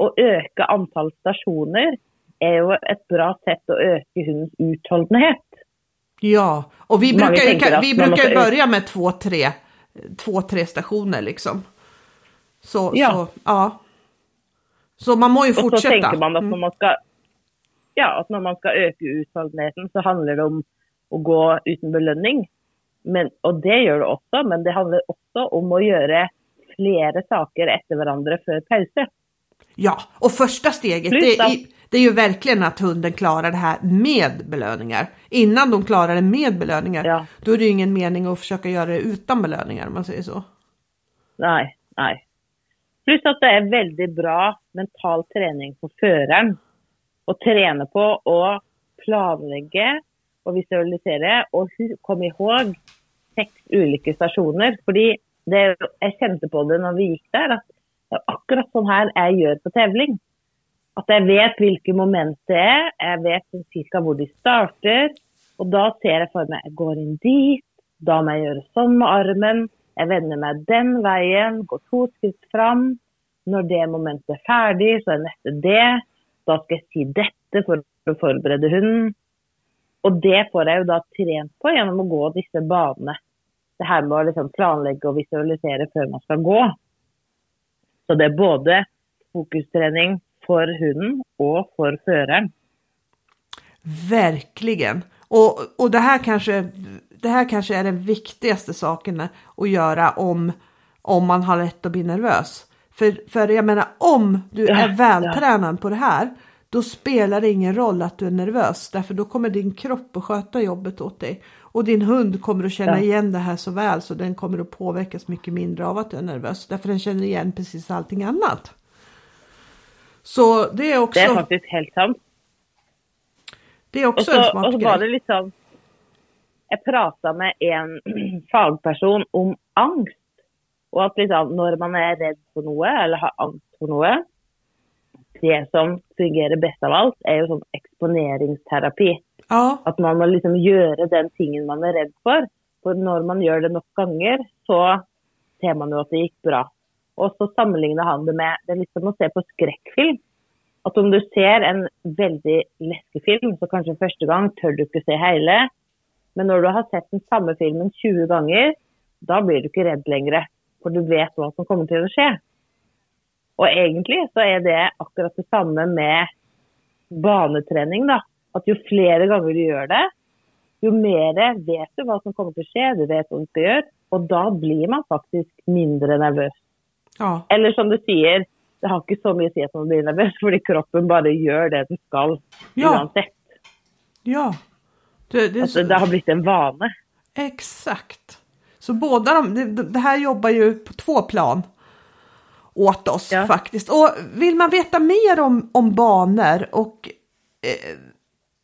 S2: å øke antall stasjoner är ju ett bra sätt att öka hundens uthållighet.
S1: Ja, och vi brukar, vi brukar börja med två tre, två, tre stationer liksom. Så, ja. Så, ja. Så man må ju fortsätta. Och så
S2: tänker man att när man ska, ja, att när man ska öka uthålligheten så handlar det om att gå utan belöning. Men, och det gör det också, men det handlar också om att göra flera saker efter varandra för pauser.
S1: Ja, och första steget det är, det är ju verkligen att hunden klarar det här med belöningar. Innan de klarar det med belöningar, ja. då är det ju ingen mening att försöka göra det utan belöningar om man säger så.
S2: Nej, nej. Plus att det är väldigt bra mental träning för föraren. Att träna på att planlägga och visualisera och komma ihåg sex olika stationer. För det, jag kände på det när vi gick där, att akkurat så här jag gör på tävling. At jag vet vilka moment det är, jag vet cirka var de starter. och då ser jag for mig, jag går in dit, då må jag gjøre sånn med armen, jag vänder mig den vägen, går två skritt fram. När det momentet är färdigt så är neste det. Då ska jag säga detta för att förbereda hunden. Och det får jag ju då trent på genom att gå disse banene. Det här med att liksom planlegge och visualisera før man ska gå. Så det är både fokusträning för hunden och för föraren.
S1: Verkligen. Och, och det, här kanske, det här kanske är den viktigaste saken att göra om, om man har lätt att bli nervös. För, för jag menar om du är vältränad ja. på det här då spelar det ingen roll att du är nervös därför då kommer din kropp att sköta jobbet åt dig. Och din hund kommer att känna ja. igen det här så väl så den kommer att påverkas mycket mindre av att du är nervös. Därför den känner igen precis allting annat. Så det är också...
S2: Det är faktiskt helt sant.
S1: Det är också så, en smart
S2: Och så var det liksom... Jag pratade med en fagperson om angst. Och att liksom, när man är rädd för något eller har angst för något. Det som fungerar bäst av allt är ju som exponeringsterapi.
S1: Ja.
S2: Att man måste liksom göra den tingen man är rädd för. För när man gör det nog gånger så ser man ju att det gick bra. Och så sammanlignar han det med det är liksom att se på skräckfilm. Att om du ser en väldigt läskig film så kanske första gången tör du inte se hela. Men när du har sett den samma filmen 20 gånger, då blir du inte rädd längre. För du vet vad som kommer till att ske. Och egentligen så är det akkurat detsamma med baneträning då. Att ju fler gånger du gör det, ju mer vet du vad som kommer att ske, du vet vad du ska göra. Och då blir man faktiskt mindre nervös.
S1: Ja.
S2: Eller som du säger, det har inte så mycket att säga att man blir nervös, för kroppen bara gör det den ska, ja. oavsett.
S1: Ja.
S2: Det, det, alltså, det har blivit en vana.
S1: Exakt. Så båda de, det, det här jobbar ju på två plan åt oss ja. faktiskt. Och vill man veta mer om, om banor och eh,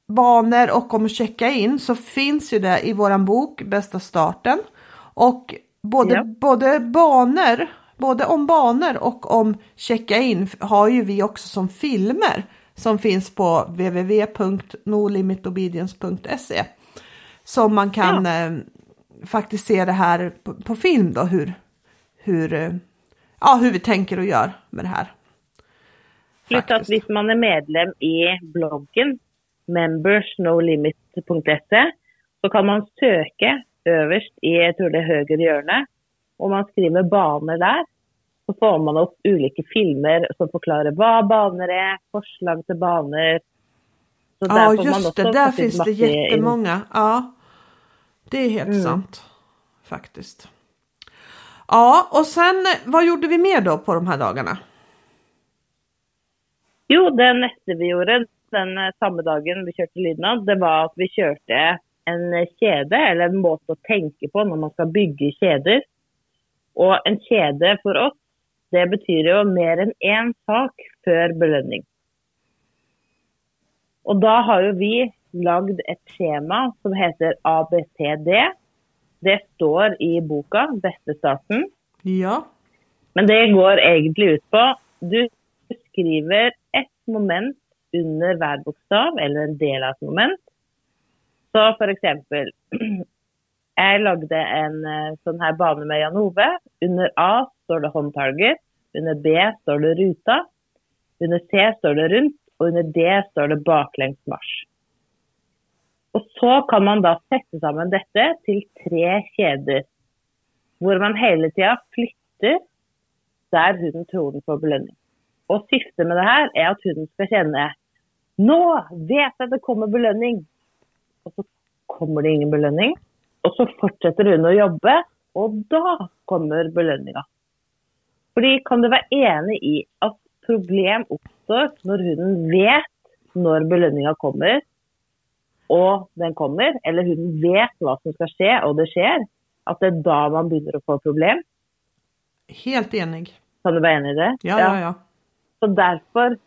S1: banor och om att checka in så finns ju det i våran bok Bästa starten. Och både, ja. både banor, både om banor och om checka in har ju vi också som filmer som finns på www.nolimitobedience.se. Som man kan ja. eh, faktiskt se det här på, på, film då hur, hur, eh, ja, hur vi tänker och gör med det här.
S2: Plus att om man är medlem i bloggen membersnolimit.se så kan man söka överst i, jag tror det är höger hörne, och man skriver banor där så får man upp olika filmer som förklarar vad banor är, förslag till banor.
S1: Så ja, just det, där finns det jättemånga. In. Ja, det är helt mm. sant faktiskt. Ja, och sen vad gjorde vi mer då på de här dagarna?
S2: Jo, det nästa vi gjorde den eh, samma dagen vi körde Lydnad, det var att vi körde en kedja, eller en måte att tänka på när man ska bygga kedjor. Och en kedja för oss, det betyder ju mer än en sak för belöning. Och då har ju vi lagt ett schema som heter ABCD. Det står i boken, Bästa starten.
S1: Ja.
S2: Men det går egentligen ut på, du skriver ett moment under hver bokstav eller en del av ett moment. Så för exempel, jag lagde en eh, sån här bana med Jan Ove. Under A står det håndtaget, under B står det ruta, under C står det runt och under D står det baklänges marsch. Och så kan man då sätta samman detta till tre kedjor, där man hela tiden flyttar där hunden tror den får belöning. Och syftet med det här är att hunden ska känna nu vet jag att det kommer belöning. Och så kommer det ingen belöning. Och så fortsätter hon att jobba och då kommer belöningen. För kan du vara enig i att problem uppstår när hunden vet när belöningen kommer och den kommer, eller hunden vet vad som ska ske och det sker, att det är då man börjar få problem?
S1: Helt enig.
S2: Kan du vara enig i det?
S1: Ja, ja, ja.
S2: Så därför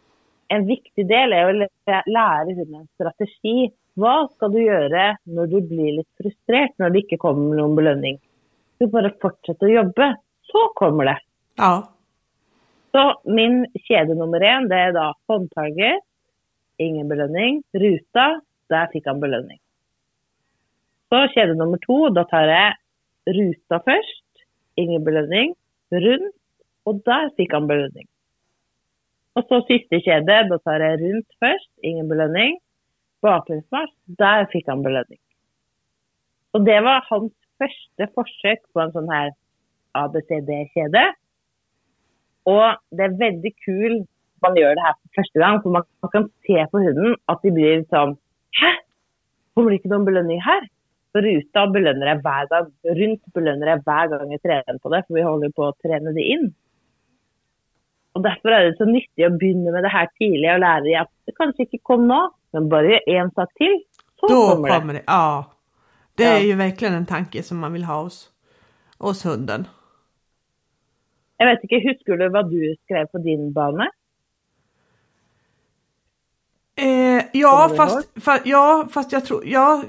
S2: en viktig del är att lära hunden en strategi. Vad ska du göra när du blir lite frustrerad när det inte kommer någon belöning? Du bara fortsätter att jobba, så kommer det.
S1: Ja.
S2: Så min kedja nummer en, det är då håndtaget, ingen belöning. Ruta, där fick han belöning. Så kedja nummer två, då tar jag ruta först, ingen belöning. Runt, och där fick han belöning. Och så sista kjede. då tar jag runt först, ingen belöning. Baklängsmarssch, där fick han belöning. Og det var hans första försök på en sån här ABCD-kedja. Og det er veldig kul man gjør det her for første gang, for man kan se på hunden at de blir sånn Hæ? Kommer det ikke noen belønning her? Så ruta belønner jeg hver gang. Rundt belønner jeg hver gang jeg trener på det, for vi holder på å trene det inn. Og Derfor er det så nyttig å begynne med det her tidlig og lære dem at det kanskje ikke kom nå, men bare én sak til, så
S1: Då
S2: kommer det.
S1: kommer det. Ja. Det
S2: Ja.
S1: är ju verkligen en tanke som man vill ha hos, hos hunden.
S2: Jeg vet ikke, Husker du hva du skrev på din bane?
S1: Eh, ja,
S2: Kommer
S1: fast, fa, ja, fast jag tror, ja,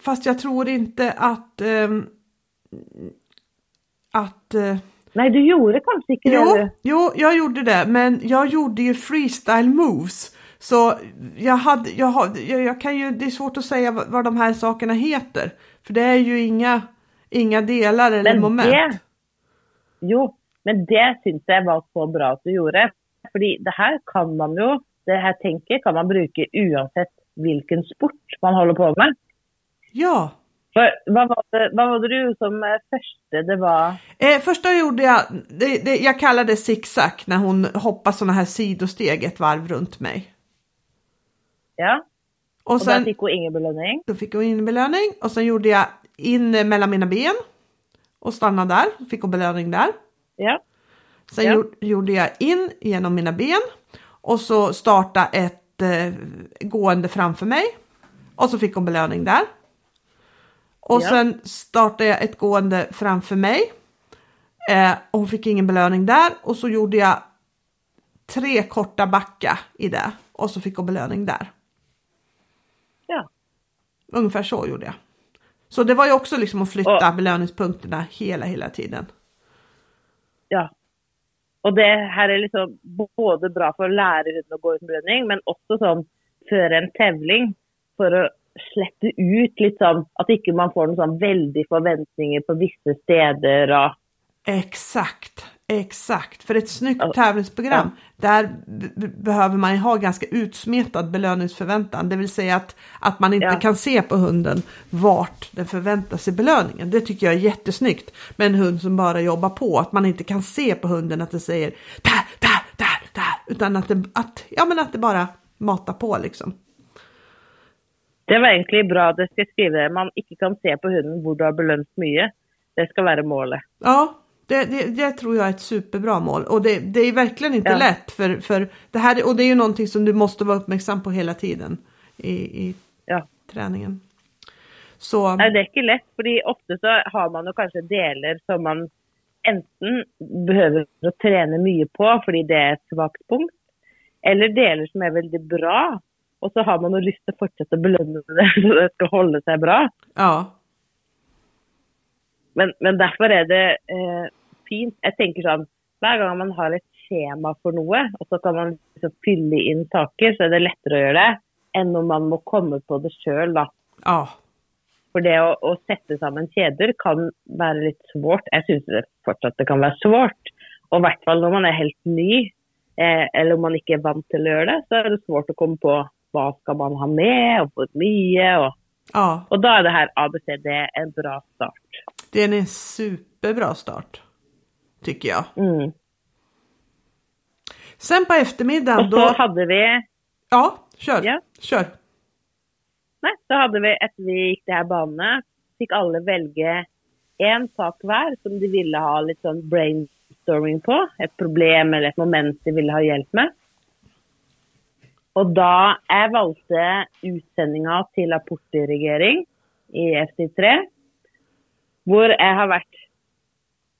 S1: fast jag tror inte att, ehm, att eh,
S2: Nei, du gjorde kanskje ikke det.
S1: Jo, jo, jag gjorde det, men jag gjorde ju freestyle moves. Så jag hade, jag, har- jag, jag kan ju, det är svårt att säga vad, vad de här sakerna heter. För det är ju inga, inga delar eller
S2: Men
S1: moment.
S2: det Jo, men det syns jeg var så bra at du gjorde. Fordi det her kan man jo, det her tenket kan man bruke uansett hvilken sport man holder på med.
S1: Ja,
S2: For hva var det, hva var det du som eh, første? Det var
S1: eh, första gjorde jag, det, det, jag kallade zigzag när hon hoppade sådana här sidosteg ett varv runt mig.
S2: Ja.
S1: Och
S2: da
S1: sen,
S2: fikk hun ingen belønning.
S1: då fick hon in belöning och sen gjorde jag in eh, mellan mina ben och stannade där, fick hon belöning där.
S2: Ja.
S1: Sen
S2: Ja.
S1: gjorde, gjorde jag in genom mina ben och så starta ett eh, gående framför mig. Och så fick hon belöning där. Och
S2: Ja.
S1: sen startade jag ett gående framför mig. Eh, och hon fick ingen belöning där. Och så gjorde jag tre korta backa i det. Och så fick hon belöning där.
S2: ja.
S1: Ungefär så gjorde jag. Så det var ju också liksom att flytta
S2: Och-
S1: belöningspunkterna hela, hela tiden.
S2: Ja. Og det her er liksom både bra for å lære hunden å gå uten belønning, men også sånn før en tevling for å slippe ut litt sånn at ikke man får noen sånn veldig forventninger på visse steder og
S1: Exakt, exakt. För ett snyggt
S2: Ja.
S1: tävlingsprogram, där b- b- behöver man ju ha ganska utsmetad belöningsförväntan. Det vill säga att, att man inte
S2: Ja.
S1: kan se på hunden vart den förväntar sig belöningen. Det tycker jag är jättesnyggt med en hund som bara jobbar på. Att man inte kan se på hunden att det säger där, där, där, där. Utan att det, att, ja, men att det bara matar på liksom.
S2: Det var egentlig bra det skal jeg skrive. Man ikke kan se på hunden hvor du har belønt mye. Det skal være målet.
S1: Ja, det, det, det tror jag är ett superbra mål och det, det är verkligen inte
S2: Ja.
S1: lätt för, för det här och det är ju någonting som du måste vara uppmärksam på hela tiden i, i
S2: Ja.
S1: träningen. Så
S2: Nei, det er ikke lett, fordi ofte så har man jo kanskje deler som man enten behøver å trene mye på fordi det er et svakt punkt, eller deler som er veldig bra, og så har man jo lyst fortsette å belønne det så det skal holde seg bra.
S1: ja,
S2: Men, men derfor er det eh, fint. Jeg tenker sånn, hver gang man har et skjema for noe, og så kan man liksom fylle inn saker, så er det lettere å gjøre det, enn når man må komme på det sjøl, da.
S1: ja,
S2: For det å, å sette sammen kjeder kan være litt svårt. Jeg syns det fortsatt det kan være svårt. Og i hvert fall når man er helt ny, eh, eller om man ikke er vant til å gjøre det, så er det svårt å komme på hva skal man ha med, og hvor mye. Og,
S1: ja,
S2: og da er det her ABCD en bra start.
S1: det är en superbra start. Tycker jag.
S2: Mm.
S1: Sen på eftermiddagen
S2: Og så
S1: då,
S2: hadde vi
S1: ja, kör,
S2: Ja.
S1: kör.
S2: Nei, så hadde vi, etter vi gikk de her banene, fikk alle velge én sak hver som de ville ha litt sånn brainstorming på. Et problem eller et moment de ville ha hjelp med. Og da jeg valgte utsendinga til apportdirigering i FC3, hvor jeg har vært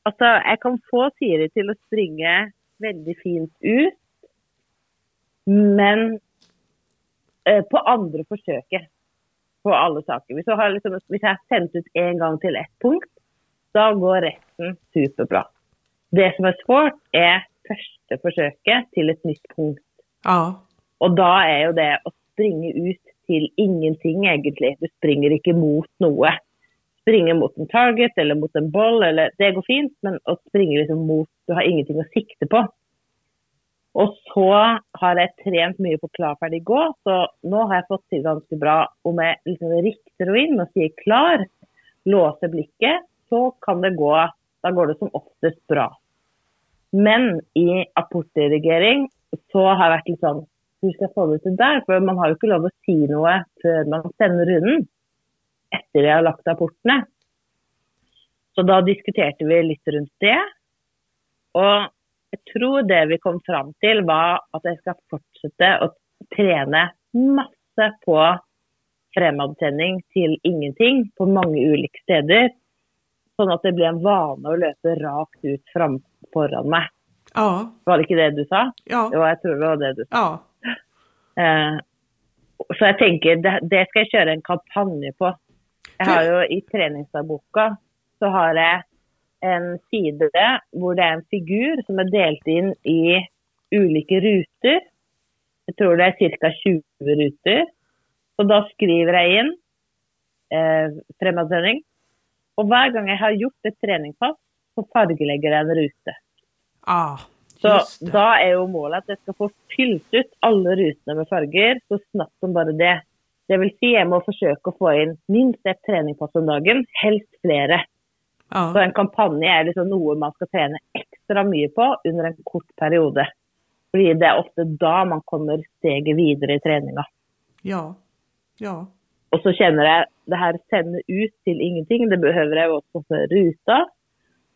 S2: Altså, jeg kan få Siri til å springe veldig fint ut, men eh, på andre forsøket på alle saker. Hvis jeg har, liksom, hvis jeg har sendt ut én gang til ett punkt, da går resten superbra. Det som er svårt, er første forsøket til et nytt punkt.
S1: Ja,
S2: och då är ju det att springa ut till ingenting, egentligen. Du springer inte mot något. Springa mot en target eller mot en boll, eller Det går fint, men att springa liksom mot Du har ingenting att sikta på. Och så har jag tränat mycket på klar, färdig, gå, så nu har jag fått till ganska bra om jag liksom riktar henne och säger klar, låser blicken, så kan det gå då går det som oftast bra. Men i apportdirigering så har jag varit liksom skal jeg få det der? For man har jo ikke lov å si noe før man sender runden. Etter jeg har lagt apportene. Så da diskuterte vi litt rundt det. Og jeg tror det vi kom fram til, var at jeg skal fortsette å trene masse på fremadsending til ingenting på mange ulike steder. Sånn at det blir en vane å løpe rakt ut fram foran meg.
S1: Ja,
S2: Var det ikke det du sa?
S1: ja,
S2: Jo, jeg tror det var det du sa.
S1: ja.
S2: Eh, så jeg tenker, det, det skal jeg kjøre en kampanje på. Jeg har jo i treningsdagboka så har jeg en side hvor det er en figur som er delt inn i ulike ruter. Jeg tror det er ca. 20 ruter. Så da skriver jeg inn eh, fremadsending. Og hver gang jeg har gjort et treningspass, så fargelegger jeg en rute.
S1: Ah,
S2: Så da er jo målet at jeg skal få fylt ut alle rutene med farger så snabbt som bare det. Det vil si jeg må forsøke å få inn minst ett treningspass om dagen, helst flere. Så
S1: Ja,
S2: en kampanje er liksom noe man skal trene ekstra mye på under en kort periode. Fordi det er ofte da man kommer steget videre i treninga.
S1: ja, ja.
S2: Og så kjenner jeg det her sende ut til ingenting. Det behøver jeg også for ruta.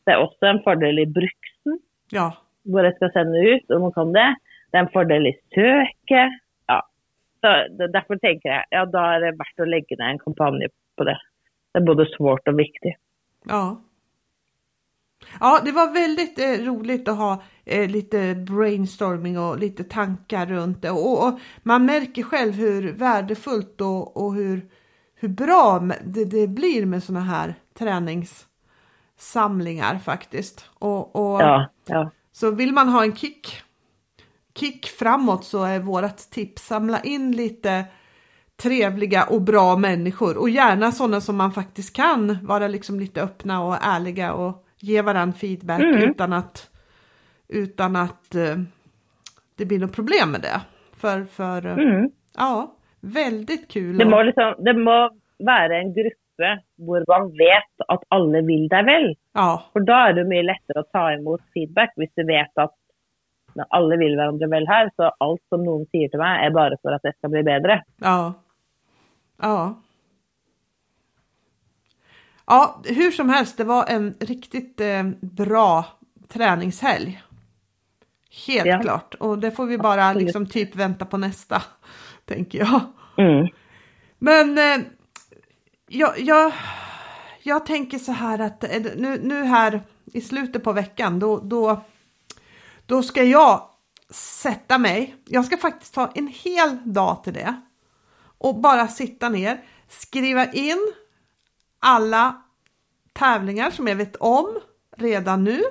S2: Det er også en fordel i bruksen.
S1: Ja,
S2: hvor jeg skal sende ut, og man kan det. Det er en fordel i søket. Ja. Så derfor tenker jeg ja, da er det verdt å legge ned en kampanje på det. Det er både svårt og viktig.
S1: ja. Ja, det var väldigt eh, roligt att ha eh, lite brainstorming och lite tankar runt det. Och, och man märker själv hur värdefullt och, och hur, hur bra det, det blir med såna här träningssamlingar faktiskt. Och, och
S2: Ja, ja.
S1: Så vill man ha en kick, kick framåt så är vårt tips samla in lite trevliga och bra människor och gärna sådana som man faktiskt kan vara liksom lite öppna och ärliga och ge varandra feedback
S2: Mm.
S1: utan att utan att eh, det blir något problem med det. För, för eh,
S2: Mm.
S1: ja, väldigt kul.
S2: Det,
S1: och-
S2: må liksom, det må være en gruppe hvor man vet at alle vil deg vel.
S1: Ja,
S2: For da er det mye lettere å ta imot feedback hvis du vet at når alle vil hverandre vel her, så alt som noen sier til meg, er bare for at jeg skal bli bedre.
S1: Ja. Ja. Ja, hur som helst, det var en riktigt eh, bra träningshelg. Helt
S2: Ja.
S1: klart. Och det får vi bara liksom typ vänta på nästa, tänker jag.
S2: Mm.
S1: Men eh, jag, jag, jag tänker så här att eh, nu, nu här i slutet på veckan då, då, då ska jag sätta mig. Jag ska faktiskt ta en hel dag till det och bara sitta ner, skriva in alla tävlingar som jag vet om redan nu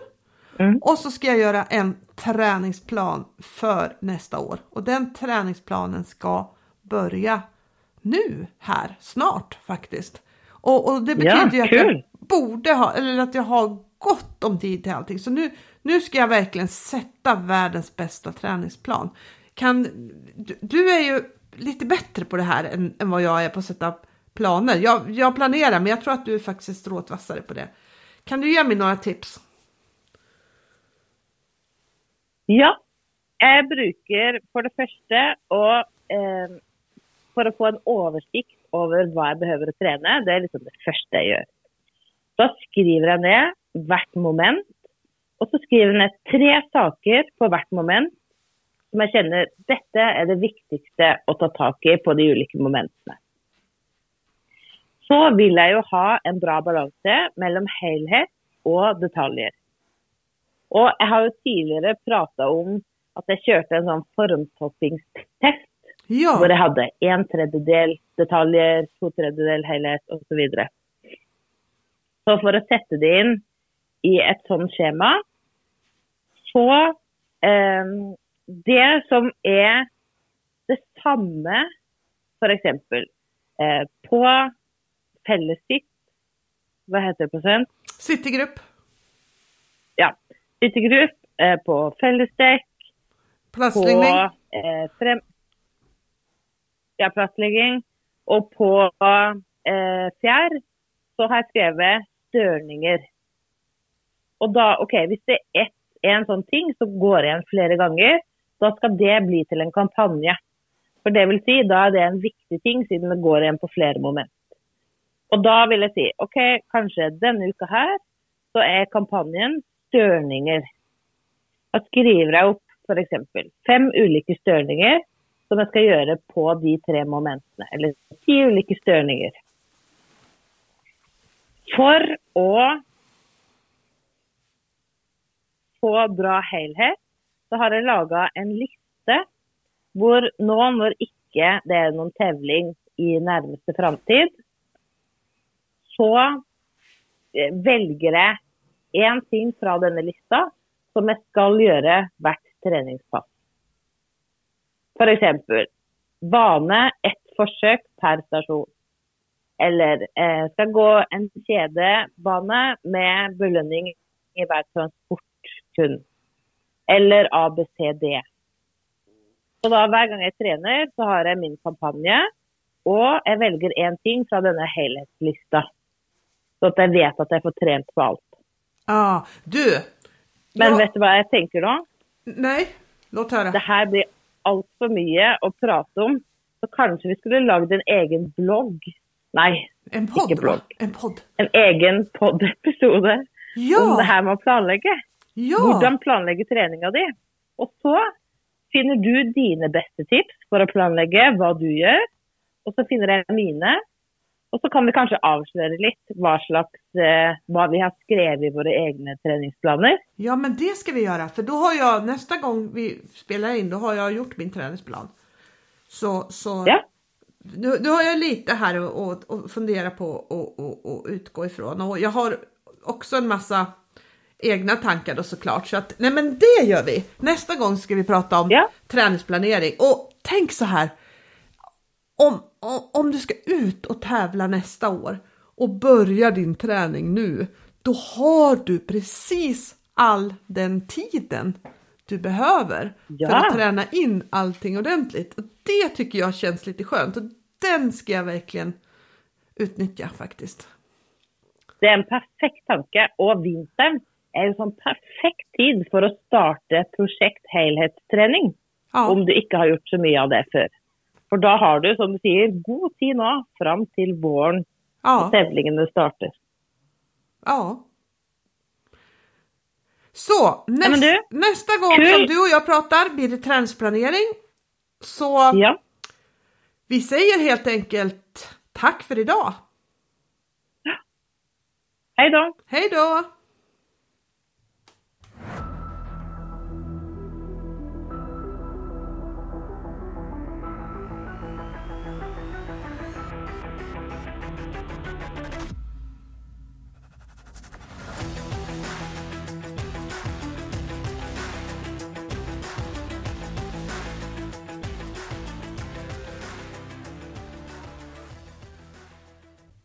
S2: Mm.
S1: och så ska jag göra en träningsplan för nästa år och den träningsplanen ska börja nu här snart faktiskt. Och, och det betyder ju att jag
S2: kul.
S1: borde ha, eller att jag har gott om tid till allting. Så nu, nu ska jag verkligen sätta världens bästa träningsplan. Kan, du, du är ju lite bättre på det här än, än vad jag är på att sätta planer. Jag, jag planerar men jag tror att du är faktiskt stråtvassare på det. Kan du ge mig några tips?
S2: Ja. Jeg bruker for det første å eh, For å få en oversikt over hva jeg behøver å trene, det er liksom det første jeg gjør. Da skriver jeg ned hvert moment, og så skriver jeg ned tre saker på hvert moment som jeg kjenner dette er det viktigste å ta tak i på de ulike momentene. Så vil jeg jo ha en bra balanse mellom helhet og detaljer. Og jeg har jo tidligere prata om at jeg kjørte en sånn formtoppingstest
S1: Ja,
S2: hvor jeg hadde en tredjedel detaljer, to tredjedel helhet osv. Så, så for å sette det inn i et sånt skjema, så eh, Det som er det samme, f.eks. Eh, på fellessitt Hva heter det på svensk?
S1: citygrupp,
S2: Ja. Sittegrupp, eh, på fellesdekk, på
S1: plastläggning.
S2: eh, frem... Ja, plastlegging. Og på eh, fjær så har jeg skrevet størninger. Og da, OK, hvis det er ett en sånn ting som går igjen flere ganger, da skal det bli til en kampanje. For det vil si, da er det en viktig ting, siden det går igjen på flere moment. Og da vil jeg si OK, kanskje denne uka her så er kampanjen størninger. Da skriver jeg opp f.eks. fem ulike størninger som jag ska göra på de tre momenten, Eller tio olika störningar. För att få bra helhet, så har jag lagat en lista. hvor nå når ikke det är någon tävling i närmaste framtid, så eh, väljer jag en ting från denne lista som jag ska göra hvert treningspass. F.eks. bane ett forsøk per stasjon. Eller eh, skal gå en kjedebane med belønning i hver transport kun. Eller ABCD. Så da hver gang jeg trener, så har jeg min kampanje. Og jeg velger én ting fra denne helhetslista. Så at jeg vet at jeg får trent på alt.
S1: Ja, du.
S2: Men
S1: Ja.
S2: vet du hva jeg tenker nå?
S1: Nej, låt höra.
S2: Det her blir altfor mye å prate om. Så kanskje vi skulle lagd en egen blogg. Nei,
S1: En podd,
S2: Ikke blogg.
S1: En podd.
S2: en egen pod-episode om det
S1: Ja,
S2: her med å planlegge.
S1: ja.
S2: Hvordan planlegge treninga di. Og så finner du dine beste tips for å planlegge hva du gjør. Og så finner jeg mine. Og så kan vi kanskje avsløre litt hva slags eh, hva vi har skrevet i våre egne treningsplaner.
S1: Ja, men det ska vi göra, för då har jag nästa gång vi spelar in, då har jag gjort min träningsplan. Så, så
S2: Ja.
S1: nu, nu har jag lite här att att- att fundera på och, och, och utgå ifrån. Och jag har också en massa egna tankar då såklart. Så att, nej men det gör vi! Nästa gång ska vi prata om
S2: Ja.
S1: träningsplanering. Och tänk så här, om, om, om du ska ut och tävla nästa år och börja din träning nu, då har du precis all den tiden du behöver för
S2: Ja.
S1: att träna in allting ordentligt. Och det tycker jag känns lite skönt och den ska jag verkligen utnyttja faktiskt.
S2: Det er en perfekt tanke. Og vinteren er en sånn perfekt tid for å starte prosjekt helhetstrening.
S1: Ja,
S2: Om du ikke har gjort så mye av det før. For da har du, som du sier, god tid nå fram til våren
S1: ja,
S2: tevlingene starter.
S1: ja. Så näst,
S2: du,
S1: nästa gång
S2: kul.
S1: som du och jag pratar blir det träningsplanering. Så
S2: Ja.
S1: vi säger helt enkelt tack för idag.
S2: Hei da.
S1: Hej då!